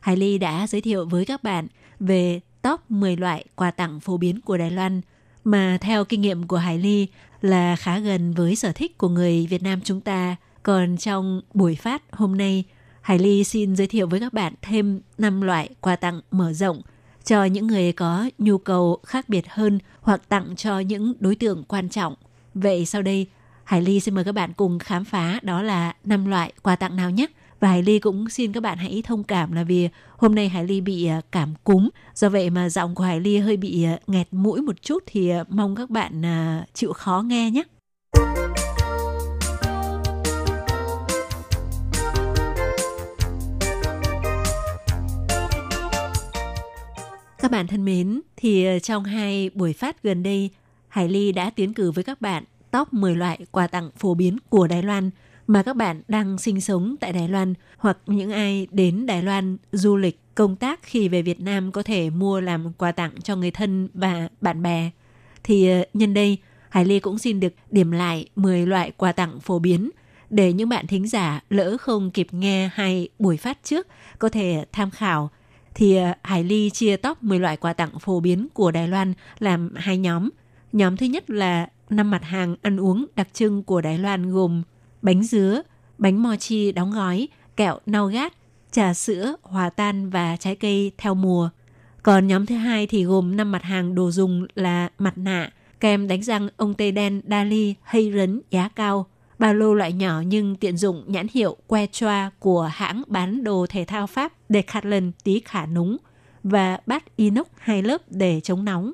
Hải Ly đã giới thiệu với các bạn về top 10 loại quà tặng phổ biến của Đài Loan mà theo kinh nghiệm của Hải Ly là khá gần với sở thích của người Việt Nam chúng ta. Còn trong buổi phát hôm nay, Hải Ly xin giới thiệu với các bạn thêm 5 loại quà tặng mở rộng cho những người có nhu cầu khác biệt hơn hoặc tặng cho những đối tượng quan trọng. Vậy sau đây, Hải Ly xin mời các bạn cùng khám phá đó là năm loại quà tặng nào nhé. Và Hải Ly cũng xin các bạn hãy thông cảm là vì hôm nay Hải Ly bị à, cảm cúm. Do vậy mà giọng của Hải Ly hơi bị à, nghẹt mũi một chút thì à, mong các bạn chịu khó nghe nhé. Các bạn thân mến, thì trong hai buổi phát gần đây, Hải Ly đã tiến cử với các bạn top 10 loại quà tặng phổ biến của Đài Loan – mà các bạn đang sinh sống tại Đài Loan hoặc những ai đến Đài Loan du lịch công tác khi về Việt Nam có thể mua làm quà tặng cho người thân và bạn bè. Thì ờ, nhân đây, Hải Ly cũng xin được điểm lại 10 loại quà tặng phổ biến để những bạn thính giả lỡ không kịp nghe hay buổi phát trước có thể tham khảo. Thì ờ, Hải Ly chia top 10 loại quà tặng phổ biến của Đài Loan làm hai nhóm. Nhóm thứ nhất là năm mặt hàng ăn uống đặc trưng của Đài Loan gồm bánh dứa, bánh mochi đóng gói, kẹo nougat, trà sữa, hòa tan và trái cây theo mùa. Còn nhóm thứ hai thì gồm 5 mặt hàng đồ dùng là mặt nạ, kem đánh răng ông tây đen Dali hay rấn giá cao, ba lô loại nhỏ nhưng tiện dụng nhãn hiệu Quechua của hãng bán đồ thể thao Pháp Decathlon tí khả núng và bát inox hai lớp để chống nóng.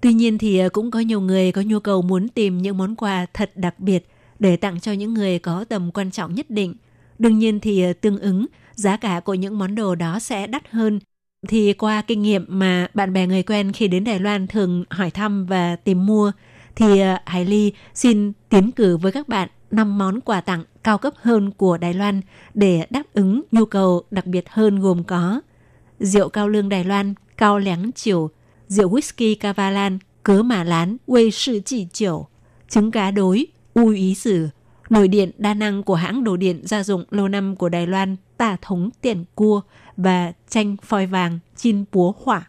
Tuy nhiên thì ờ, cũng có nhiều người có nhu cầu muốn tìm những món quà thật đặc biệt để tặng cho những người có tầm quan trọng nhất định. Đương nhiên thì ờ, tương ứng, giá cả của những món đồ đó sẽ đắt hơn. Thì qua kinh nghiệm mà bạn bè người quen khi đến Đài Loan thường hỏi thăm và tìm mua, thì ờ, Hải Ly xin tiến cử với các bạn 5 món quà tặng cao cấp hơn của Đài Loan để đáp ứng nhu cầu đặc biệt hơn gồm có rượu cao lương Đài Loan, cao láng chiều, rượu whisky Cavalan, cớ mà lán, quê sư chỉ chiều, trứng cá đối, U Ý Sử, nồi điện đa năng của hãng đồ điện gia dụng lâu năm của Đài Loan Tà Thống Tiền Cua và tranh phoi vàng Chin Búa Hỏa.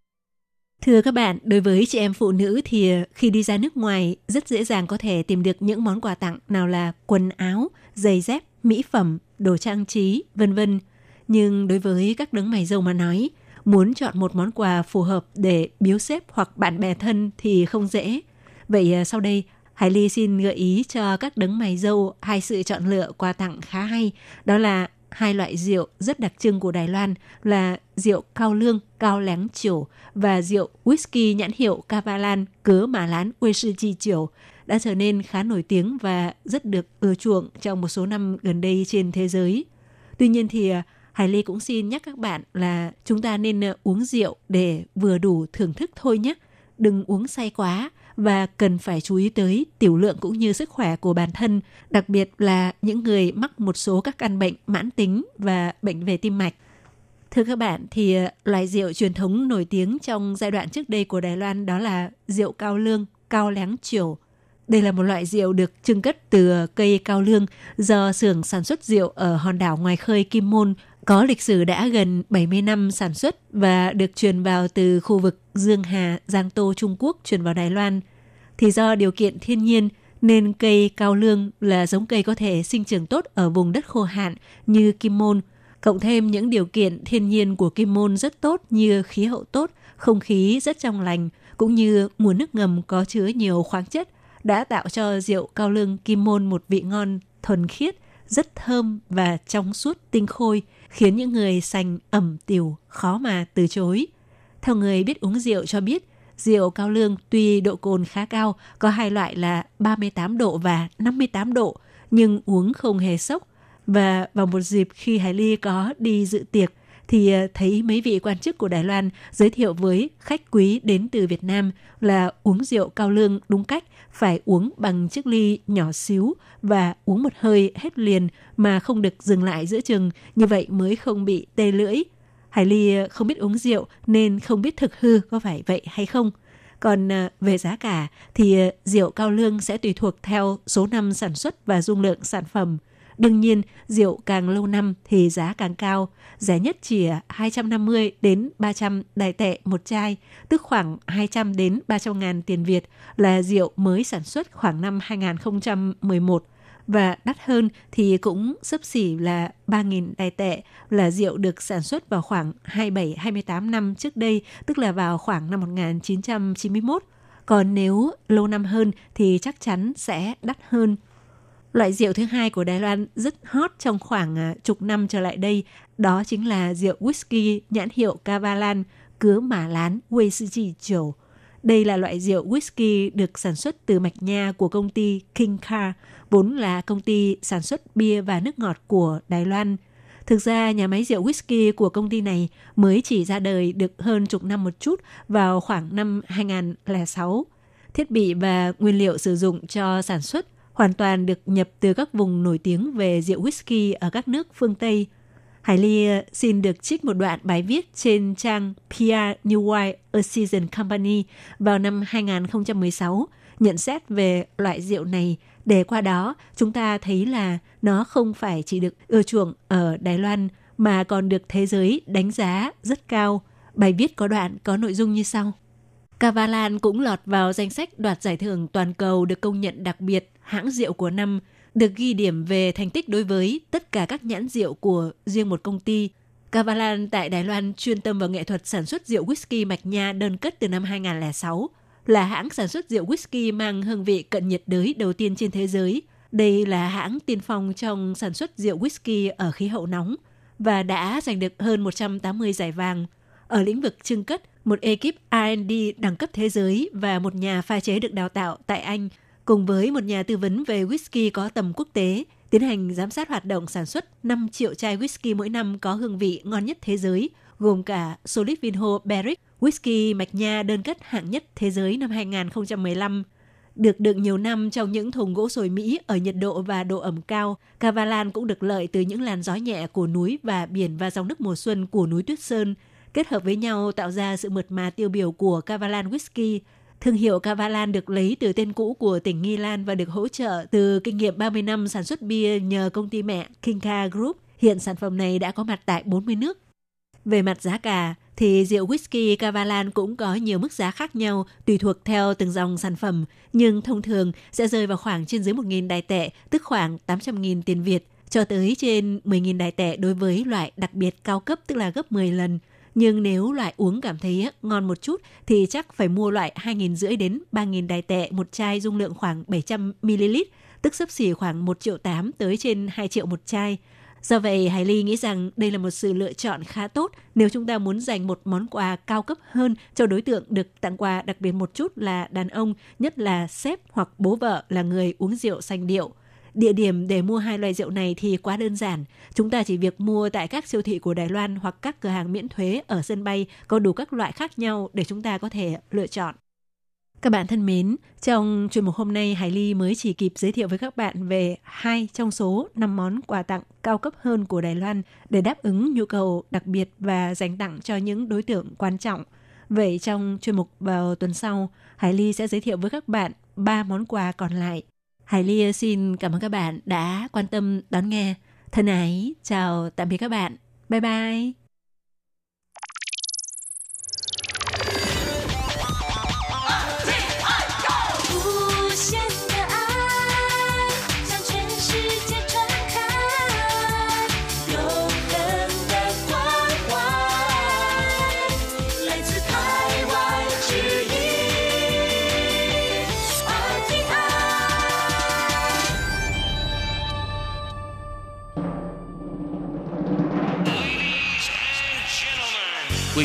Thưa các bạn, đối với chị em phụ nữ thì khi đi ra nước ngoài rất dễ dàng có thể tìm được những món quà tặng nào là quần áo, giày dép, mỹ phẩm, đồ trang trí, vân vân. Nhưng đối với các đấng mày dâu mà nói, muốn chọn một món quà phù hợp để biếu xếp hoặc bạn bè thân thì không dễ. Vậy à, sau đây Hải Ly xin gợi ý cho các đấng mày dâu hai sự chọn lựa quà tặng khá hay. Đó là hai loại rượu rất đặc trưng của Đài Loan là rượu cao lương, cao láng chiều và rượu whisky nhãn hiệu Cavalan cớ mà lán quê sư chi chiều đã trở nên khá nổi tiếng và rất được ưa chuộng trong một số năm gần đây trên thế giới. Tuy nhiên thì à, Hải Ly cũng xin nhắc các bạn là chúng ta nên à, uống rượu để vừa đủ thưởng thức thôi nhé. Đừng uống say quá và cần phải chú ý tới tiểu lượng cũng như sức khỏe của bản thân, đặc biệt là những người mắc một số các căn bệnh mãn tính và bệnh về tim mạch. Thưa các bạn, thì ờ, loại rượu truyền thống nổi tiếng trong giai đoạn trước đây của Đài Loan đó là rượu cao lương, cao láng triều. Đây là một loại rượu được trưng cất từ ờ, cây cao lương do xưởng sản xuất rượu ở hòn đảo ngoài khơi Kim Môn có lịch sử đã gần 70 năm sản xuất và được truyền vào từ khu vực Dương Hà, Giang Tô, Trung Quốc truyền vào Đài Loan. Thì do điều kiện thiên nhiên nên cây cao lương là giống cây có thể sinh trưởng tốt ở vùng đất khô hạn như Kim Môn, cộng thêm những điều kiện thiên nhiên của Kim Môn rất tốt như khí hậu tốt, không khí rất trong lành, cũng như nguồn nước ngầm có chứa nhiều khoáng chất, đã tạo cho rượu cao lương Kim Môn một vị ngon thuần khiết, rất thơm và trong suốt tinh khôi, khiến những người sành ẩm tiểu khó mà từ chối. Theo người biết uống rượu cho biết, rượu cao lương tuy độ cồn khá cao, có hai loại là 38 độ và 58 độ, nhưng uống không hề sốc. Và vào một dịp khi Hải Ly có đi dự tiệc, thì ờ, thấy mấy vị quan chức của Đài Loan giới thiệu với khách quý đến từ Việt Nam là uống rượu cao lương đúng cách, phải uống bằng chiếc ly nhỏ xíu và uống một hơi hết liền mà không được dừng lại giữa chừng, như vậy mới không bị tê lưỡi. Hải Ly ờ, không biết uống rượu nên không biết thực hư có phải vậy hay không. Còn ờ, về giá cả thì ờ, rượu cao lương sẽ tùy thuộc theo số năm sản xuất và dung lượng sản phẩm – Đương nhiên, rượu càng lâu năm thì giá càng cao. Rẻ nhất chỉ 250 đến 300 đài tệ một chai, tức khoảng 200 đến 300 ngàn tiền Việt là rượu mới sản xuất khoảng năm 2011 và đắt hơn thì cũng sấp xỉ là 3.000 đài tệ là rượu được sản xuất vào khoảng 27-28 năm trước đây, tức là vào khoảng năm 1991. Còn nếu lâu năm hơn thì chắc chắn sẽ đắt hơn. Loại rượu thứ hai của Đài Loan rất hot trong khoảng à, chục năm trở lại đây, đó chính là rượu whisky nhãn hiệu Cavalan, cứa mà lán whisky Chiều. Đây là loại rượu whisky được sản xuất từ mạch nha của công ty King Car, vốn là công ty sản xuất bia và nước ngọt của Đài Loan. Thực ra, nhà máy rượu whisky của công ty này mới chỉ ra đời được hơn chục năm một chút vào khoảng năm 2006. Thiết bị và nguyên liệu sử dụng cho sản xuất – hoàn toàn được nhập từ các vùng nổi tiếng về rượu whisky ở các nước phương Tây. Hải Ly ờ, xin được trích một đoạn bài viết trên trang PR New Wine A Season Company vào năm 2016 nhận xét về loại rượu này để qua đó chúng ta thấy là nó không phải chỉ được ưa chuộng ở Đài Loan mà còn được thế giới đánh giá rất cao. Bài viết có đoạn có nội dung như sau. Cavalan cũng lọt vào danh sách đoạt giải thưởng toàn cầu được công nhận đặc biệt hãng rượu của năm, được ghi điểm về thành tích đối với tất cả các nhãn rượu của riêng một công ty. Cavalan tại Đài Loan chuyên tâm vào nghệ thuật sản xuất rượu whisky mạch nha đơn cất từ năm 2006, là hãng sản xuất rượu whisky mang hương vị cận nhiệt đới đầu tiên trên thế giới. Đây là hãng tiên phong trong sản xuất rượu whisky ở khí hậu nóng và đã giành được hơn 180 giải vàng. Ở lĩnh vực trưng cất, một ekip R&D đẳng cấp thế giới và một nhà pha chế được đào tạo tại Anh cùng với một nhà tư vấn về whisky có tầm quốc tế, tiến hành giám sát hoạt động sản xuất 5 triệu chai whisky mỗi năm có hương vị ngon nhất thế giới, gồm cả Solid Vinho Berwick whisky mạch nha đơn cất hạng nhất thế giới năm 2015. Được đựng nhiều năm trong những thùng gỗ sồi Mỹ ở nhiệt độ và độ ẩm cao, Cavalan cũng được lợi từ những làn gió nhẹ của núi và biển và dòng nước mùa xuân của núi Tuyết Sơn, kết hợp với nhau tạo ra sự mượt mà tiêu biểu của Cavalan Whisky. Thương hiệu Cavalan được lấy từ tên cũ của tỉnh Nghi Lan và được hỗ trợ từ kinh nghiệm 30 năm sản xuất bia nhờ công ty mẹ Kinka Group. Hiện sản phẩm này đã có mặt tại 40 nước. Về mặt giá cả, thì rượu whisky Cavalan cũng có nhiều mức giá khác nhau tùy thuộc theo từng dòng sản phẩm, nhưng thông thường sẽ rơi vào khoảng trên dưới 1.000 đài tệ, tức khoảng 800.000 tiền Việt, cho tới trên 10.000 đài tệ đối với loại đặc biệt cao cấp tức là gấp 10 lần. Nhưng nếu loại uống cảm thấy ngon một chút thì chắc phải mua loại 2.500 đến 3.000 đài tệ một chai dung lượng khoảng 700ml, tức sấp xỉ khoảng 1 triệu 8 tới trên 2 triệu một chai. Do vậy, Hải Ly nghĩ rằng đây là một sự lựa chọn khá tốt nếu chúng ta muốn dành một món quà cao cấp hơn cho đối tượng được tặng quà đặc biệt một chút là đàn ông, nhất là sếp hoặc bố vợ là người uống rượu xanh điệu. Địa điểm để mua hai loại rượu này thì quá đơn giản. Chúng ta chỉ việc mua tại các siêu thị của Đài Loan hoặc các cửa hàng miễn thuế ở sân bay có đủ các loại khác nhau để chúng ta có thể lựa chọn. Các bạn thân mến, trong chuyên mục hôm nay Hải Ly mới chỉ kịp giới thiệu với các bạn về hai trong số 5 món quà tặng cao cấp hơn của Đài Loan để đáp ứng nhu cầu đặc biệt và dành tặng cho những đối tượng quan trọng. Vậy trong chuyên mục vào tuần sau, Hải Ly sẽ giới thiệu với các bạn ba món quà còn lại Hải Ly xin cảm ơn các bạn đã quan tâm đón nghe. Thân ái, chào tạm biệt các bạn. Bye bye.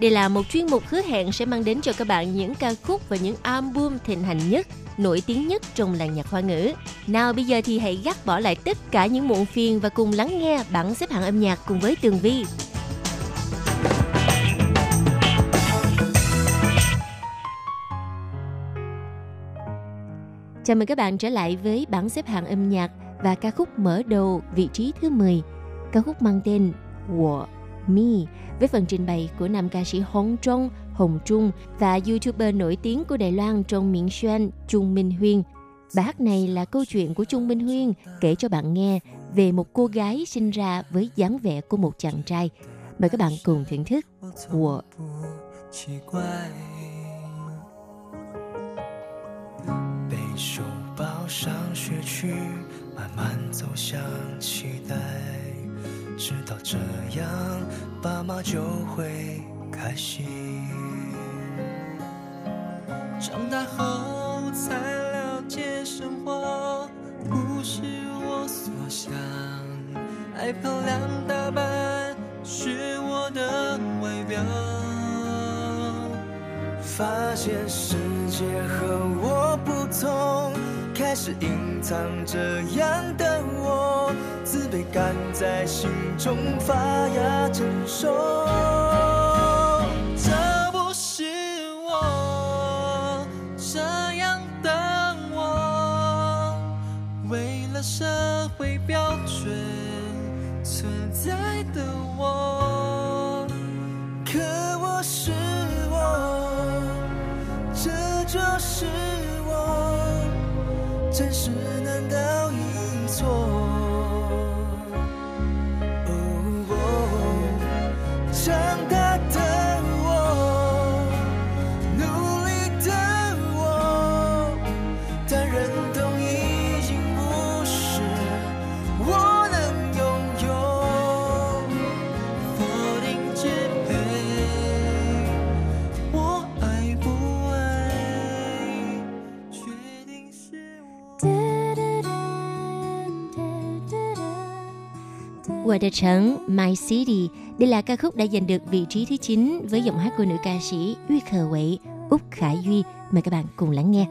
Đây là một chuyên mục hứa hẹn sẽ mang đến cho các bạn những ca khúc và những album thịnh hành nhất, nổi tiếng nhất trong làng nhạc hoa ngữ. Nào bây giờ thì hãy gác bỏ lại tất cả những muộn phiền và cùng lắng nghe bảng xếp hạng âm nhạc cùng với Tường Vi. Chào mừng các bạn trở lại với bảng xếp hạng âm nhạc và ca khúc mở đầu vị trí thứ 10. Ca khúc mang tên Wo Mi với phần trình bày của nam ca sĩ Hong Trung, Hồng Trung và YouTuber nổi tiếng của Đài Loan trong miệng Xuân Trung Minh Huyên. Bài hát này là câu chuyện của Trung Minh Huyên kể cho bạn nghe về một cô gái sinh ra với dáng vẻ của một chàng trai. Mời các bạn cùng thưởng thức. Wo 奇怪，背书包上学去，慢慢走向期待， 知道这样爸妈就会开心。长大后才了解，生活不是我所想，爱漂亮打扮是我的外表。发现世界和我不同，开始隐藏这样的我，自卑感在心中发芽成熟。这不是我这样的我，为了社会标准存在的我。可我是我，这就是，真实难道一错？Qua đời trắng My City Đây là ca khúc đã giành được vị trí thứ 9 với giọng hát của nữ ca sĩ Uy Khờ Quậy, Úc Khải Duy. Mời các bạn cùng lắng nghe.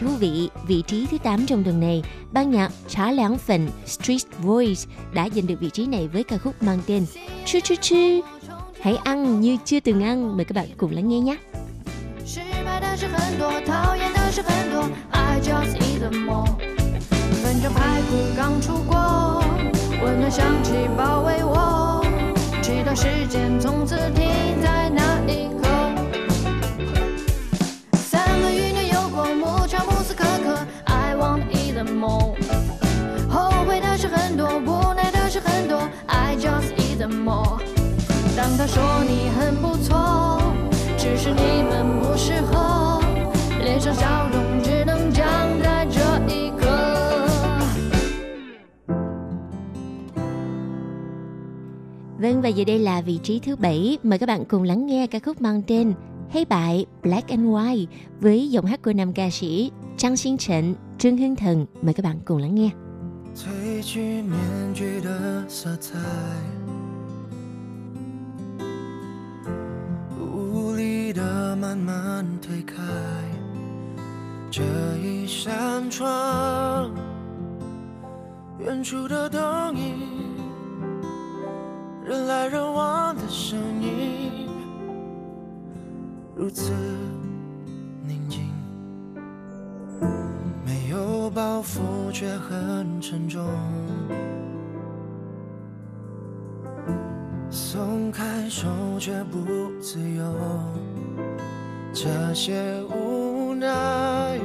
thú vị, vị trí thứ 8 trong tuần này, ban nhạc Trá Lãng Phần Street Voice đã giành được vị trí này với ca khúc mang tên Chu Chu Chu. Hãy ăn như chưa từng ăn, mời các bạn cùng lắng nghe nhé. 失败的事很多，讨厌的事很多，I just eat them all。分着排骨刚出锅，温暖香气包围我，直到时间从此停在那一刻。 刻。他说你很不错，只是你们不适合，连 上笑容只能讲在这一刻。 Vâng và giờ đây là vị trí thứ bảy Mời các bạn cùng lắng nghe ca khúc mang tên Hey bại Black and White với giọng hát của nam ca sĩ Trang Xin Trần, Trương Hưng Thần. Mời các bạn cùng lắng nghe. 褪去面具的色彩， 无力的慢慢推开这一扇窗，远处的灯影，人来人往的声音，如此宁静。没有包袱却很沉重，松开手却不自由，这些无奈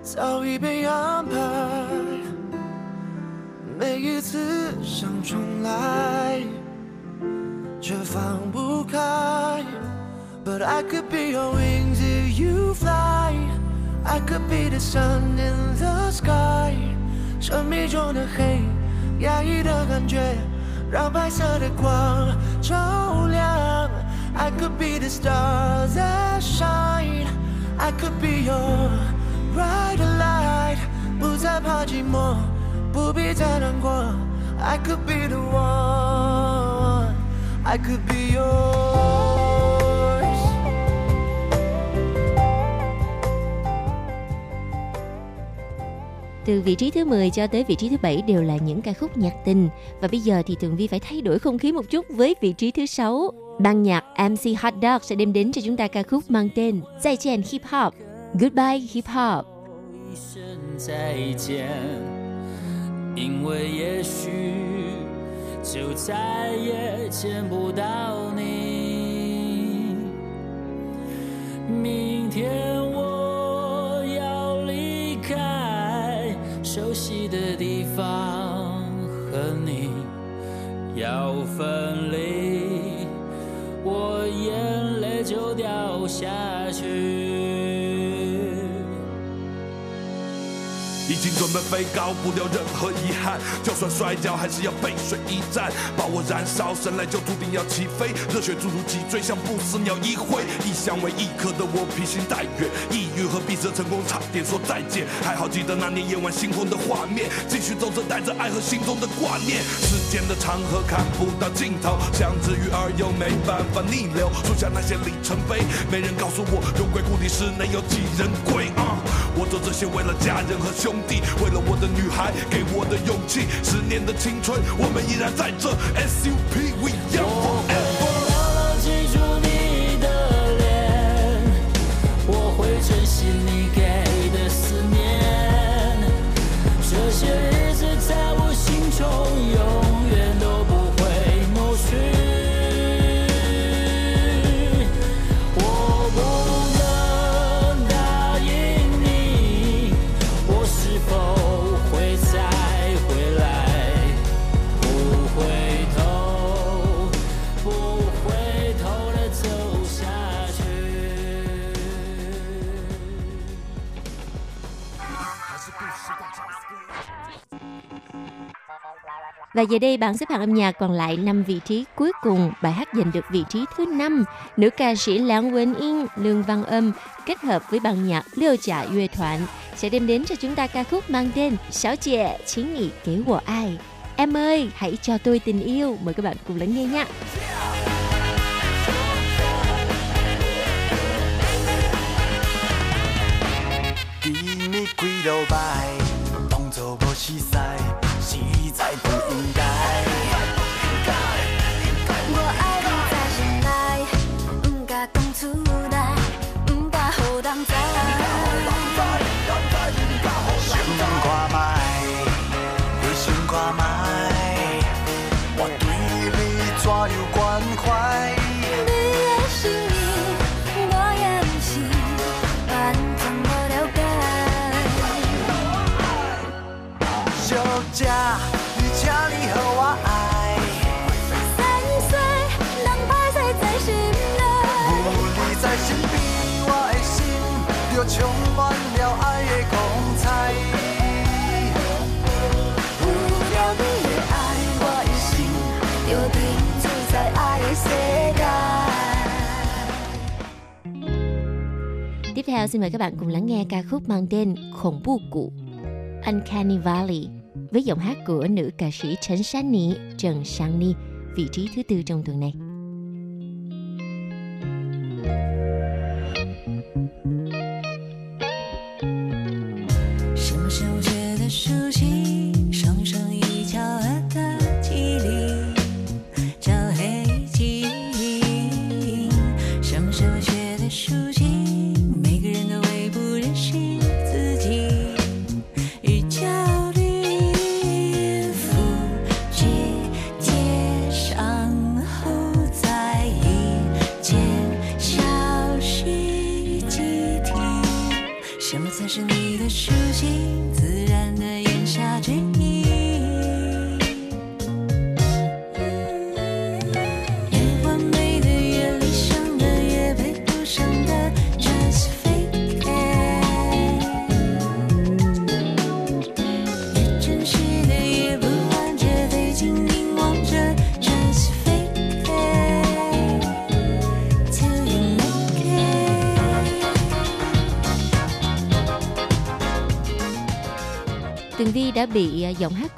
早已被安排，每一次想重来，却放不开。But I could be your wings if you fly. I could be the sun in the sky，神秘中的黑，压抑的感觉，让白色的光照亮。I could be the stars that shine。I could be your bright light，不再怕寂寞，不必再难过。I could be the one。I could be yours。 Từ vị trí thứ 10 cho tới vị trí thứ 7 đều là những ca khúc nhạc tình. Và bây giờ thì Tường Vi phải thay đổi không khí một chút với vị trí thứ 6. Ban nhạc MC Hot Dog sẽ đem đến cho chúng ta ca khúc mang tên Zai Jian Hip Hop. Goodbye Hip Hop. 一声再见，因为也许就再也见不到你。明天我 熟悉的地方，和你要分离，我眼泪就掉下去。已经准备飞高，不留任何遗憾。就算摔跤，还是要背水一战，把我燃烧，生来就注定要起飞。热血注入脊椎，像不死鸟一挥。异乡为异客的我披星戴月，抑郁和闭塞成功差点说再见。还好记得那年夜晚星空的画面，继续走着带着爱和心中的挂念。时间的长河看不到尽头，像只鱼儿又没办法逆流。树下那些里程碑，没人告诉我荣归故里时能有几人归啊！我做这些为了家人和兄为了我的女孩给我的勇气。十年的青春，我们依然在这 SUP We Young Và giờ đây bảng xếp hạng âm nhạc còn lại 5 vị trí cuối cùng. Bài hát giành được vị trí thứ 5. Nữ ca sĩ Lãng Quỳnh Yên, Lương Văn Âm kết hợp với ban nhạc Liêu Trả Yue Thoạn sẽ đem đến cho chúng ta ca khúc mang tên Sáu Trẻ Chính Nghị Kế của Ai. Em ơi, hãy cho tôi tình yêu. Mời các bạn cùng lắng nghe nhé. 见你几落摆，当作无实在， Theo xin mời các bạn cùng lắng nghe ca khúc mang tên "Khổng Bu cụ Uncanny Valley với giọng hát của nữ ca sĩ Trần Sáng Nhi, Trần Sáng Ni, vị trí thứ tư trong tuần này.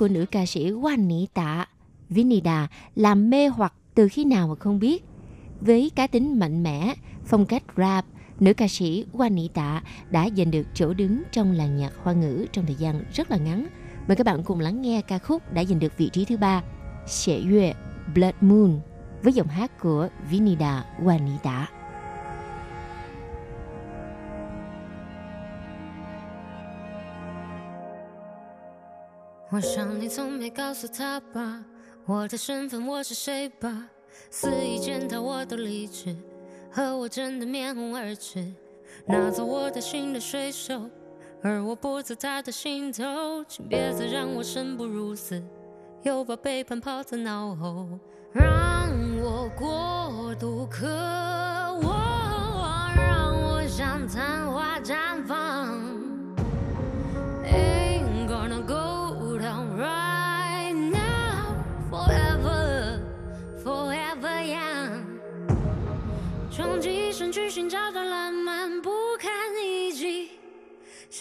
Của nữ ca sĩ Juanita Vinida làm mê hoặc từ khi nào mà không biết. Với cá tính mạnh mẽ, phong cách rap, nữ ca sĩ Juanita đã giành được chỗ đứng trong làng nhạc hoa ngữ trong thời gian rất là ngắn. Mời các bạn cùng lắng nghe ca khúc đã giành được vị trí thứ ba, Xie Yue Blood Moon với giọng hát của Vinida Juanita. 我想你从没告诉他吧，我的身份我是谁吧，肆意践踏我的理智，和我真的面红耳赤，拿走我的心的水手，而我不在他的心头，请别再让我生不如死，又把背叛抛在脑后，让我过度渴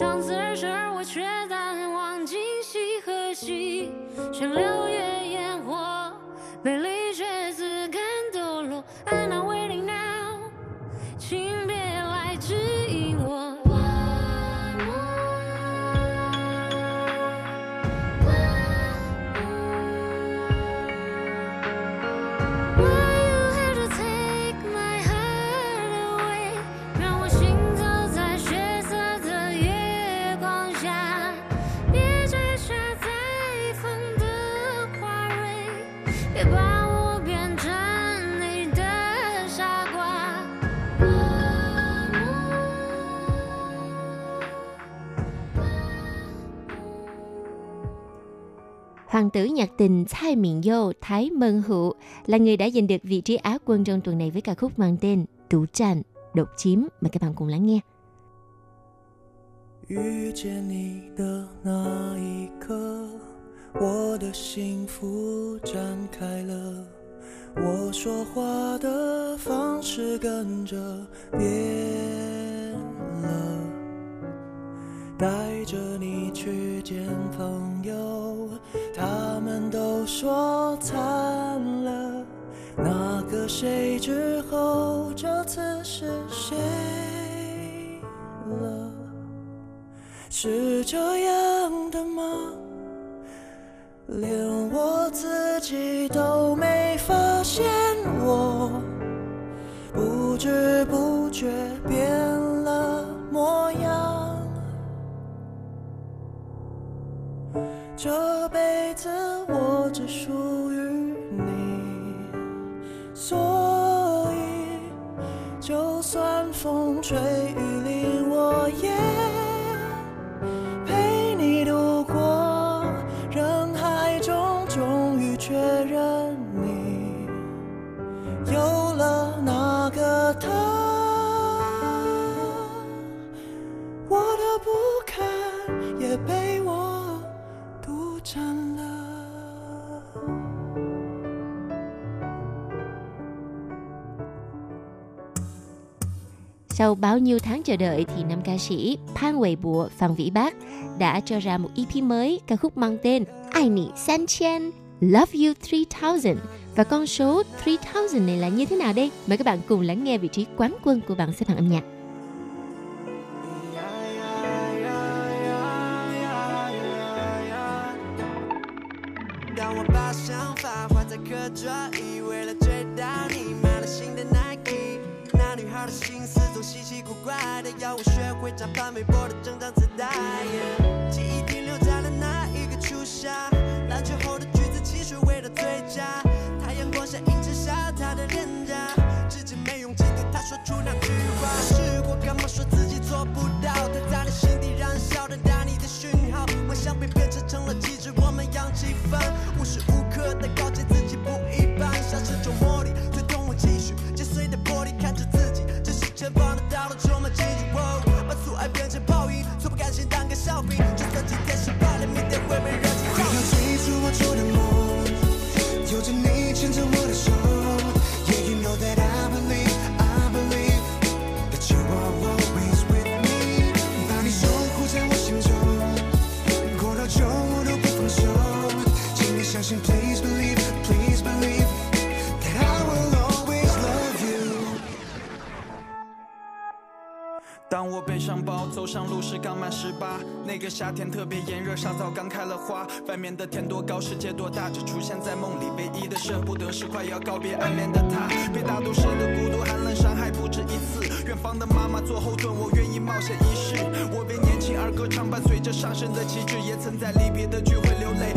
向死而生，而我却淡忘今夕何夕。像六月烟火，美丽 Hoàng tử nhạc tình蔡Miền Dâu Thái Mân Hữu là người đã giành được vị trí Á quân trong tuần này với ca khúc mang tên Đủ Tràn, Độc Chiếm. Mời các bạn cùng lắng nghe. 遇见你的那一刻，我的幸福展开了。我说话的方式跟着变了，带着你去见朋友，他们都 说惨了。那个谁之后，这次是谁了？是这样的吗？连我自己都没发现，我不知不觉变了模样。这辈子水。Sau bao nhiêu tháng chờ đợi thì nam ca sĩ Phan Huệ Bùa, Phan Vĩ Bác đã cho ra một EP mới ca khúc mang tên Ai Nị San Chen Love You 3000 và con số 3000 này là như thế nào đây? Mời các bạn cùng lắng nghe vị trí quán quân của bảng xếp hạng âm nhạc. 当我把想法画在课桌椅，为了追到你，买了新的 Nike。那女孩的心思 稀奇古怪的，要我学会假扮微博的整张磁带。记忆停留在了那一个初夏，篮球后的橘子汽水味道最佳。太阳光下映衬下她的脸颊，至今没勇气对她说出那句话。试过干嘛说自己做不到？她在你心底燃烧的打你的讯号，幻想被编织成了机制，我们扬气氛，无时笑柄，就算今天失败了，明天会被热情回到最初我做的梦，有着你牵着我的手。背上包走上路时刚满十八，那个夏天特别炎热，沙枣刚开了花。外面的天多高，世界多大，只出现在梦里。唯一的舍不得是快要告别暗恋的他，被大都市的孤独寒冷伤害不止一次。远方的妈妈做后盾，我愿意冒险一试。我为年轻而歌唱，伴随着上升的旗帜，也曾在离别的聚会流泪，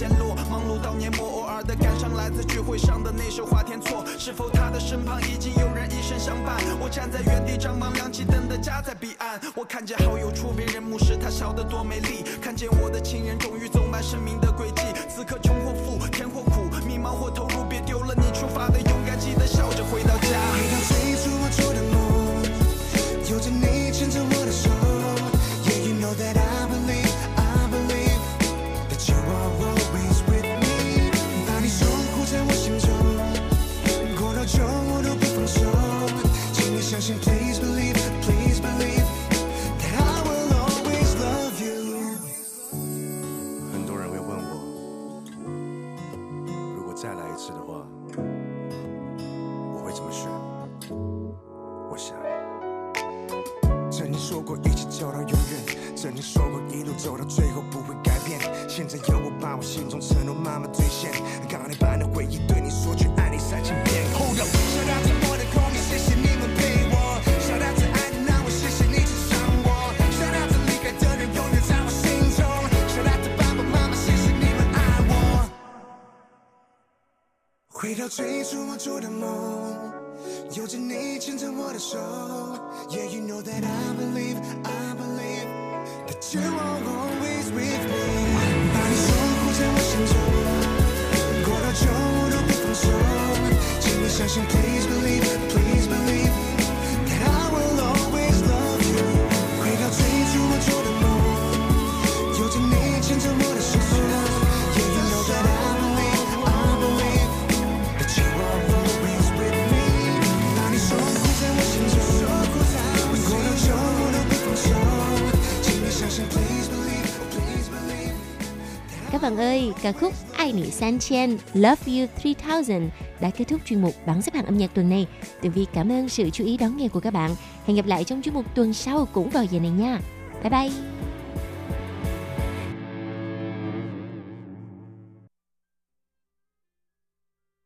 过，琴弦落，忙碌到年末，偶尔的感伤来自聚会上的那首花田错。是否他的身旁已经有人一生相伴？我站在原地张望，亮起灯的家在彼岸。我看见好友出别人目视，他笑得多美丽。看见我的亲人终于走满生命的轨迹。此刻穷或富，甜或苦，迷茫或投入，别丢了你出发的勇敢，记得笑着回到家。Ca khúc Ai Nị San Chen Love You 3000 đã kết thúc chuyên mục bảng xếp hạng âm nhạc tuần này. Tường Vi cảm ơn sự chú ý đón nghe của các bạn. Hẹn gặp lại trong chuyên mục tuần sau cũng vào giờ này nha. Bye bye!